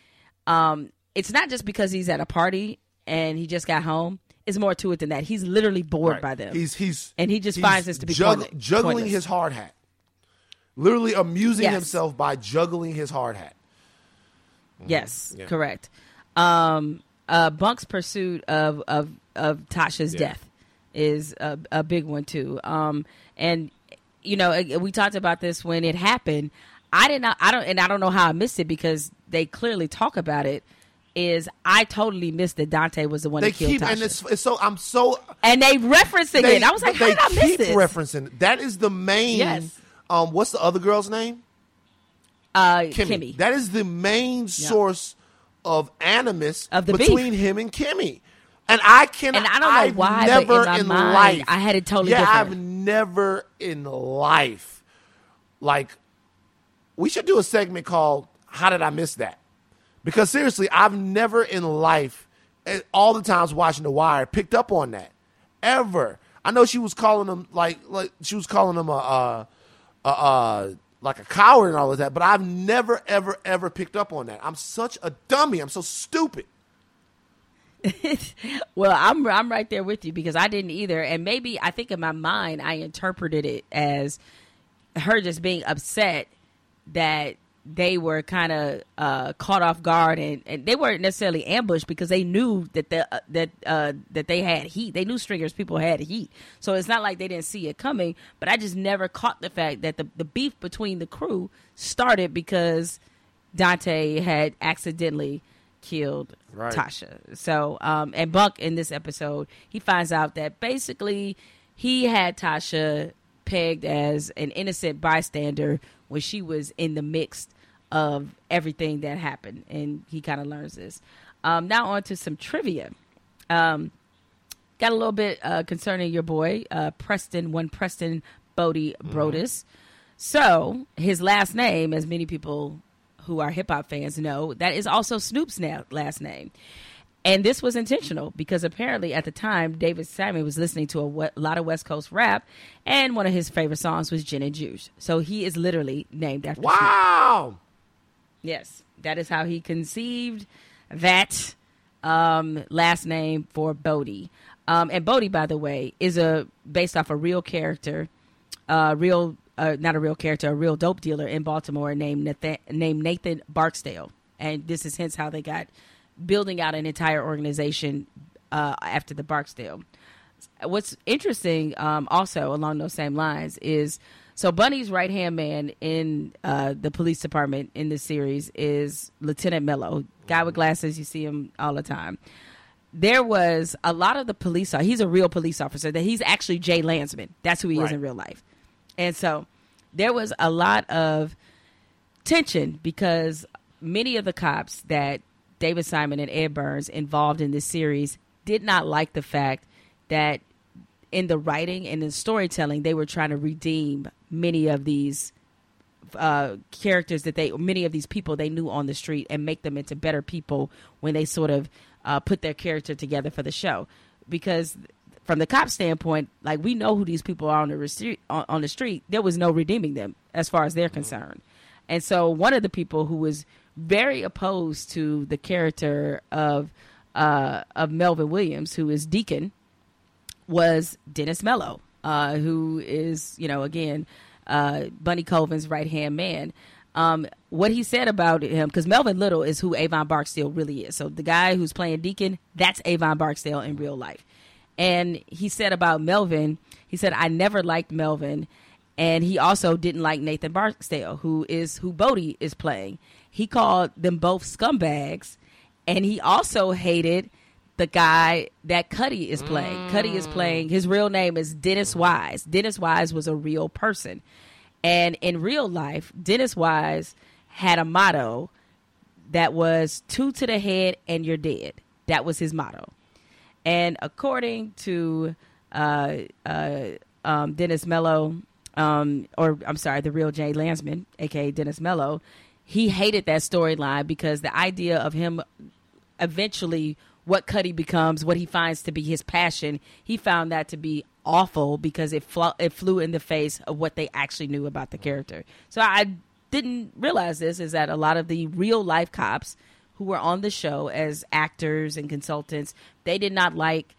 Speaker 6: um, it's not just because he's at a party and he just got home. It's more to it than that. He's literally bored
Speaker 7: Right.
Speaker 6: by them.
Speaker 7: He's he's
Speaker 6: and he just finds this to be
Speaker 7: jugg-
Speaker 6: pointless-
Speaker 7: juggling his hard hat, literally amusing
Speaker 6: Yes.
Speaker 7: himself by juggling his hard hat.
Speaker 6: Yes,
Speaker 7: Yeah.
Speaker 6: correct. Um, uh, Bunk's pursuit of of of Tasha's
Speaker 7: Yeah.
Speaker 6: death is a, a big one too. Um, and you know, we talked about this when it happened. I did not. I don't, and I don't know how I missed it because they clearly talk about it. Is I totally missed that Dante was the one
Speaker 7: They
Speaker 6: that killed
Speaker 7: keep
Speaker 6: Tasha,
Speaker 7: and it's, it's so I'm so
Speaker 6: and they referencing
Speaker 7: they,
Speaker 6: it. I was like, how did I miss
Speaker 7: keep
Speaker 6: this?
Speaker 7: referencing that is the main.
Speaker 6: Yes.
Speaker 7: Um, what's the other girl's name?
Speaker 6: uh,
Speaker 7: Kimmy.
Speaker 6: Kimmy.
Speaker 7: That is the main source of animus
Speaker 6: Of the
Speaker 7: between him and Kimmy. And I can
Speaker 6: And I don't know
Speaker 7: I've
Speaker 6: why, but in
Speaker 7: never
Speaker 6: my
Speaker 7: in
Speaker 6: mind,
Speaker 7: life
Speaker 6: I had it totally
Speaker 7: yeah,
Speaker 6: different.
Speaker 7: I've never in life like we should do a segment called How Did I Miss That? Because seriously, I've never in life, eh, all the times watching The Wire, picked up on that ever. I know she was calling him like like she was calling him a uh, a, uh like a coward and all of that, but I've never ever ever picked up on that. I'm such a dummy. I'm so stupid.
Speaker 6: Well, I'm I'm right there with you because I didn't either, and maybe I think in my mind I interpreted it as her just being upset that they were kind of uh, caught off guard, and, and they weren't necessarily ambushed because they knew that the uh, that uh, that they had heat. They knew Stringer's people had heat, so it's not like they didn't see it coming. But I just never caught the fact that the the beef between the crew started because Dante had accidentally killed
Speaker 7: Right.
Speaker 6: Tasha. So, um, and Bunk in this episode, he finds out that basically he had Tasha pegged as an innocent bystander when she was in the mix of everything that happened, and he kind of learns this. Um, now on to some trivia. Um, got a little bit uh, concerning your boy uh, Preston, one Preston Bodie Brodus. So his last name, as many people who are hip hop fans know, that is also Snoop's na- last name. And this was intentional because apparently at the time, David Simon was listening to a lot of West Coast rap, and one of his favorite songs was Gin and Juice. So he is literally named after Snoop.
Speaker 7: Wow.
Speaker 6: Yes, that is how he conceived that um, last name for Bodie. Um, and Bodie, by the way, is a based off a real character, uh, real uh, not a real character, a real dope dealer in Baltimore named Nathan, named Nathan Barksdale. And this is hence how they got building out an entire organization uh, after the Barksdale. What's interesting, um, also along those same lines, is so Bunny's right hand man in uh, the police department in this series is Lieutenant Mello, guy with glasses. You see him all the time. There was a lot of the police. He's a real police officer. That he's actually Jay Landsman. That's who he is in real life. And so there was a lot of tension because many of the cops that David Simon and Ed Burns involved in this series did not like the fact that in the writing and in storytelling they were trying to redeem many of these uh, characters that they many of these people they knew on the street and make them into better people when they sort of uh, put their character together for the show. Because from the cop standpoint like we know who these people are on the restri- on, on the street there was no redeeming them as far as they're concerned and so one of the people who was very opposed to the character of uh, of Melvin Williams who is Deacon was Dennis Mello, uh, who is, you know, again, uh, Bunny Colvin's right hand man. Um, what he said about him, because Melvin Little is who Avon Barksdale really is. So the guy who's playing Deacon, that's Avon Barksdale in real life. And he said about Melvin, he said, I never liked Melvin. And he also didn't like Nathan Barksdale, who is who Bodie is playing. He called them both scumbags. And he also hated the guy that Cutty is playing. Mm. Cutty is playing. His real name is Dennis Wise. Dennis Wise was a real person, and in real life, Dennis Wise had a motto that was two to the head and you're dead. That was his motto. And according to uh, uh, um, Dennis Mello, um, or I'm sorry, the real Jay Landsman, aka Dennis Mello, he hated that storyline because the idea of him eventually what Cutty becomes, what he finds to be his passion. He found that to be awful because it fl- it flew in the face of what they actually knew about the character. So I didn't realize this is that a lot of the real life cops who were on the show as actors and consultants, they did not like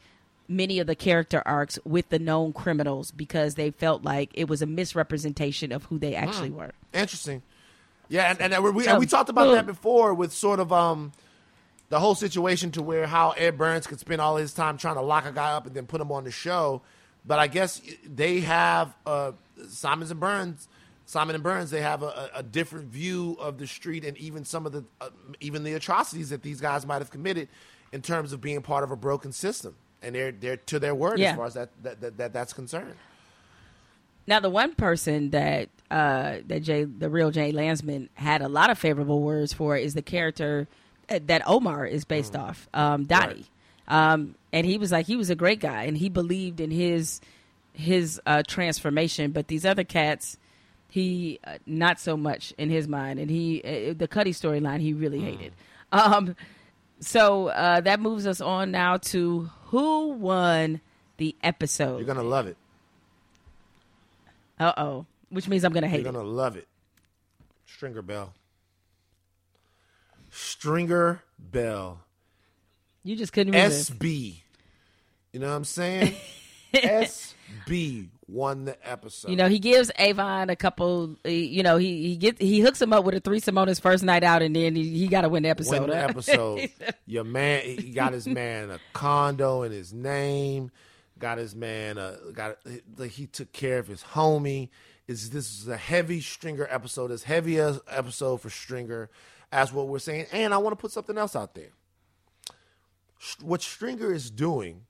Speaker 6: many of the character arcs with the known criminals because they felt like it was a misrepresentation of who they actually were.
Speaker 7: Interesting. Yeah, and, and we,
Speaker 6: So,
Speaker 7: and we talked about
Speaker 6: boom.
Speaker 7: that before with sort of um the whole situation to where how Ed Burns could spend all his time trying to lock a guy up and then put him on the show. But I guess they have uh, Simons and Burns, Simon and Burns. They have a, a different view of the street and even some of the uh, even the atrocities that these guys might have committed in terms of being part of a broken system. And they're they're to their word
Speaker 6: Yeah.
Speaker 7: as far as that that, that, that that's concerned.
Speaker 6: Now, the one person that uh, that Jay, the real Jay Landsman, had a lot of favorable words for is the character uh, that Omar is based off, um, Donnie. Um, and he was like, he was a great guy, and he believed in his his uh, transformation. But these other cats, he uh, not so much in his mind, and he uh, the Cutty storyline he really hated. Um, so uh, that moves us on now to who won the episode.
Speaker 7: You're gonna love it.
Speaker 6: Uh oh. Which means I'm gonna hate
Speaker 7: You're gonna love it. Stringer Bell. Stringer Bell.
Speaker 6: You just couldn't resist.
Speaker 7: SB. You know what I'm saying? SB won the episode.
Speaker 6: You know, he gives Avon a couple. You know, he he get he hooks him up with a threesome on his first night out, and then he, he got to win the episode.
Speaker 7: win the episode. Your man, he got his man a condo in his name. Got his man, uh, got like he took care of his homie. Is this is a heavy Stringer episode? As heavy as episode for Stringer, as what we're saying. And I want to put something else out there. What Stringer is doing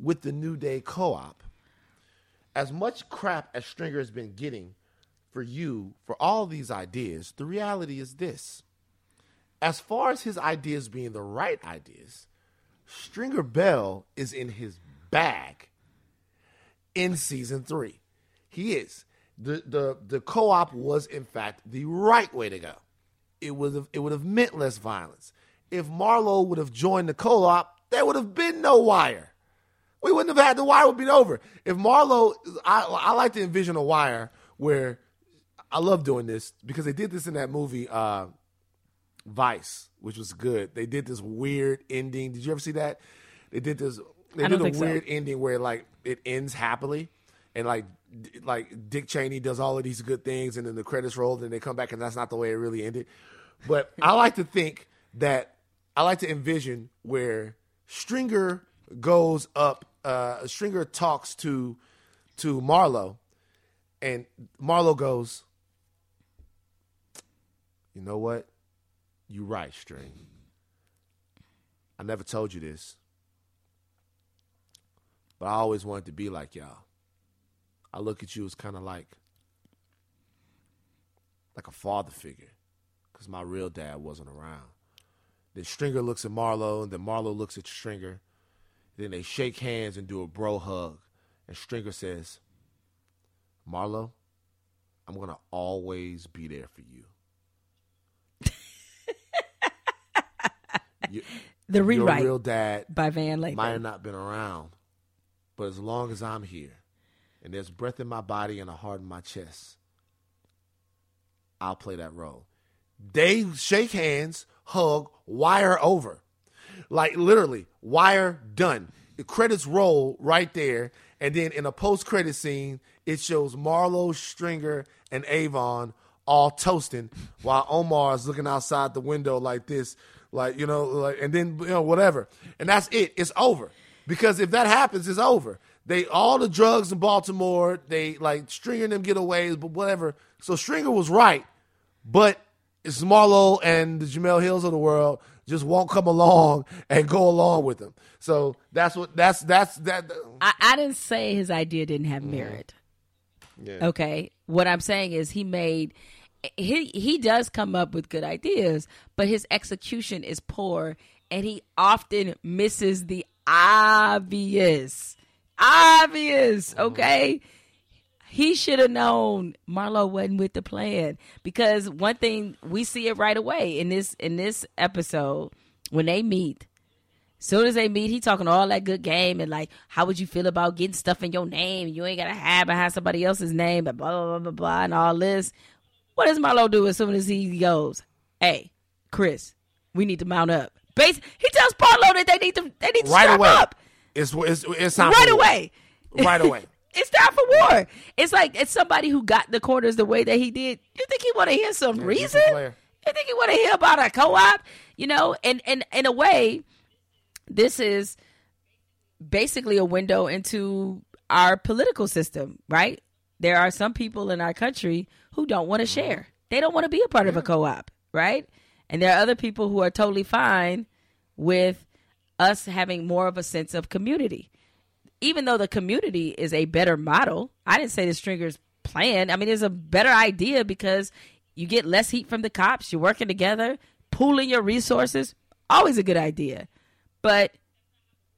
Speaker 7: with the New Day co-op, as much crap as Stringer has been getting for you for all these ideas, the reality is this as far as his ideas being the right ideas, Stringer Bell is in his bag in season three. He is. The the the co-op was in fact the right way to go. It have it would have meant less violence. If Marlo would have joined the co-op, there would have been no wire. We wouldn't have had the wire would be over. If Marlo I I like to envision a wire where I love doing this because they did this in that movie uh Vice, which was good. They did this weird ending. Did you ever see that? They did this. They did a
Speaker 6: think so.
Speaker 7: weird ending where like it ends happily, and like like Dick Cheney does all of these good things, and then the credits roll, and they come back, and that's not the way it really ended. But I like to think that I like to envision where Stringer goes up. Uh, Stringer talks to to Marlo, and Marlo goes, "You know what? You right, String. I never told you this, but I always wanted to be like y'all. I look at you as kind of like like a father figure, because my real dad wasn't around. Then Stringer looks at Marlo, and then Marlo looks at Stringer. Then they shake hands and do a bro hug, and Stringer says, Marlo, I'm gonna always be there for you." You-
Speaker 6: The rewrite
Speaker 7: Your real dad
Speaker 6: by Van Lathan.
Speaker 7: might have not been around, but as long as I'm here and there's breath in my body and a heart in my chest, I'll play that role. They shake hands, hug, wire over. Like literally, wire done. The credits roll right there, and then in a post credit scene, it shows Marlo, Stringer, and Avon all toasting while Omar's looking outside the window like this, like you know, like and then you know whatever, and that's it. It's over because if that happens, it's over. They all the drugs in Baltimore, they like Stringer them getaways, but whatever. So Stringer was right, but it's Marlo and the Jemele Hills of the world just won't come along and go along with them. So that's what that's that's that.
Speaker 6: I, I didn't say his idea didn't have mm-hmm. merit.
Speaker 7: Yeah.
Speaker 6: Okay. What I'm saying is he made he he does come up with good ideas, but his execution is poor and he often misses the obvious. Obvious, mm-hmm. okay? He should have known Marlo wasn't with the plan because one thing we see it right away in this in this episode when they meet Soon as they meet, he talking all that good game and like, how would you feel about getting stuff in your name? You ain't gotta have behind somebody else's name, and blah blah blah blah blah, and all this. What does Marlo do as soon as he goes? Hey, Chris, we need to mount up. Base. He tells Marlo that they need to they need to
Speaker 7: right away.
Speaker 6: up
Speaker 7: It's it's it's
Speaker 6: right away.
Speaker 7: Right away.
Speaker 6: It's time for war. It's like it's somebody who got the quarters the way that he did. You think he want to hear some reason? You think he want to hear about a co-op? You know, and and in a way, this is basically a window into our political system, right? There are some people in our country who don't want to share. They don't want to be a part of a co-op, right? And there are other people who are totally fine with us having more of a sense of community. Even though the community is a better model, I didn't say the stringers plan. I mean, it's a better idea because you get less heat from the cops. You're working together, pooling your resources. Always a good idea. But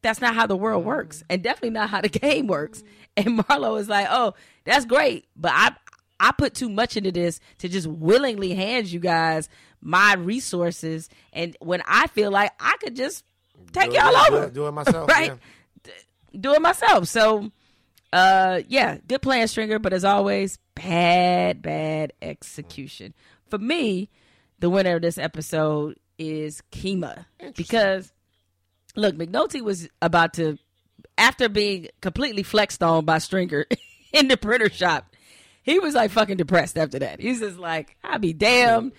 Speaker 6: that's not how the world works, and definitely not how the game works. And Marlo is like, "Oh, that's great, but I I put too much into this to just willingly hand you guys my resources, and when I feel like I could just take
Speaker 7: Do it-
Speaker 6: y'all over,
Speaker 7: do it myself,
Speaker 6: right?
Speaker 7: yeah.
Speaker 6: Do it myself. So, uh, yeah, good plan, Stringer, but as always, bad, bad execution. For me, the winner of this episode is Kima because look, McNulty was about to, after being completely flexed on by Stringer in the printer shop, he was like fucking depressed after that. He's just like, I'll be damned.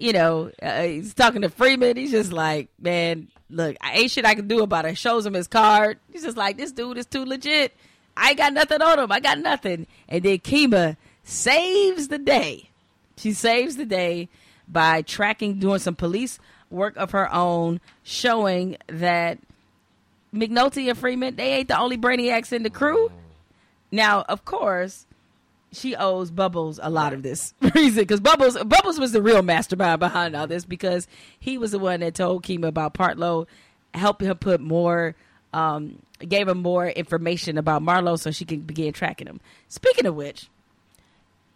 Speaker 6: You know, uh, he's talking to Freeman. He's just like, man, look, I ain't shit I can do about it. Shows him his card. He's just like, this dude is too legit. I ain't got nothing on him. I got nothing. And then Kima saves the day. She saves the day by tracking, doing some police work of her own, showing that McNulty and Freeman, they ain't the only brainiacs in the crew. Now, of course, she owes Bubbles a lot of this reason because Bubbles Bubbles was the real mastermind behind all this because he was the one that told Kima about Partlow, helped her put more, um, gave her more information about Marlo so she can begin tracking him. Speaking of which,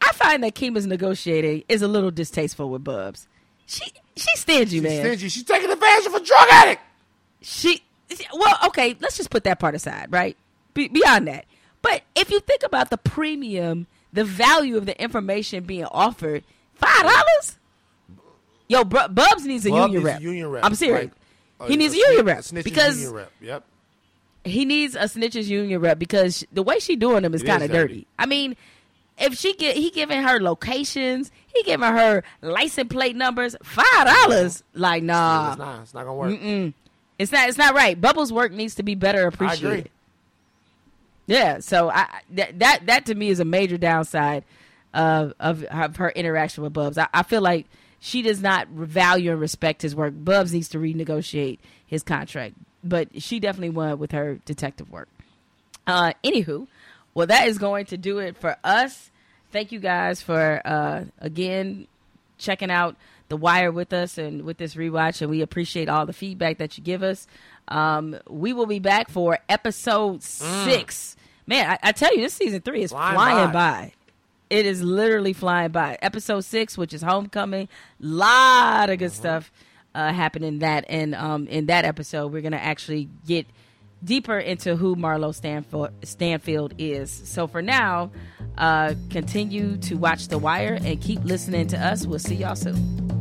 Speaker 6: I find that Kima's negotiating is a little distasteful with Bubs. She she's stingy,
Speaker 7: She's
Speaker 6: man.
Speaker 7: stingy. She's taking advantage of a drug addict.
Speaker 6: She well, okay, let's just put that part aside, right? Be, beyond that, but if you think about the premium, the value of the information being offered, five dollars. Yo, Bru- Bubs needs a
Speaker 7: Bub
Speaker 6: union
Speaker 7: needs
Speaker 6: rep.
Speaker 7: union rep,
Speaker 6: I'm serious.
Speaker 7: right. Oh,
Speaker 6: he needs a
Speaker 7: snitch-
Speaker 6: union rep
Speaker 7: snitch's
Speaker 6: because
Speaker 7: union rep. Yep.
Speaker 6: he needs a snitches union rep because the way she doing them
Speaker 7: is
Speaker 6: kind of
Speaker 7: dirty.
Speaker 6: dirty. I mean, if she get he giving her locations, he giving her license plate numbers, five dollars. Like nah,
Speaker 7: It's not. It's not gonna work.
Speaker 6: Mm-mm. It's not. It's not right. Bubbles' work needs to be better appreciated. Yeah. So I that that that to me is a major downside of of, of her interaction with Bubs. I, I feel like she does not value and respect his work. Bubs needs to renegotiate his contract, but she definitely won with her detective work. Uh, anywho, well, that is going to do it for us. Thank you guys for uh, again checking out the wire with us and with this rewatch, and we appreciate all the feedback that you give us. Um, we will be back for episode six. Man, I, I tell you, this season three is
Speaker 7: Flying
Speaker 6: flying,
Speaker 7: by.
Speaker 6: by. It is literally flying by. Episode six, which is homecoming, lot of good stuff uh, happening in that. And um, in that episode, we're gonna actually get deeper into who Marlo Stanfield, Stanfield is. So for now, uh, continue to watch The Wire and keep listening to us. We'll see y'all soon.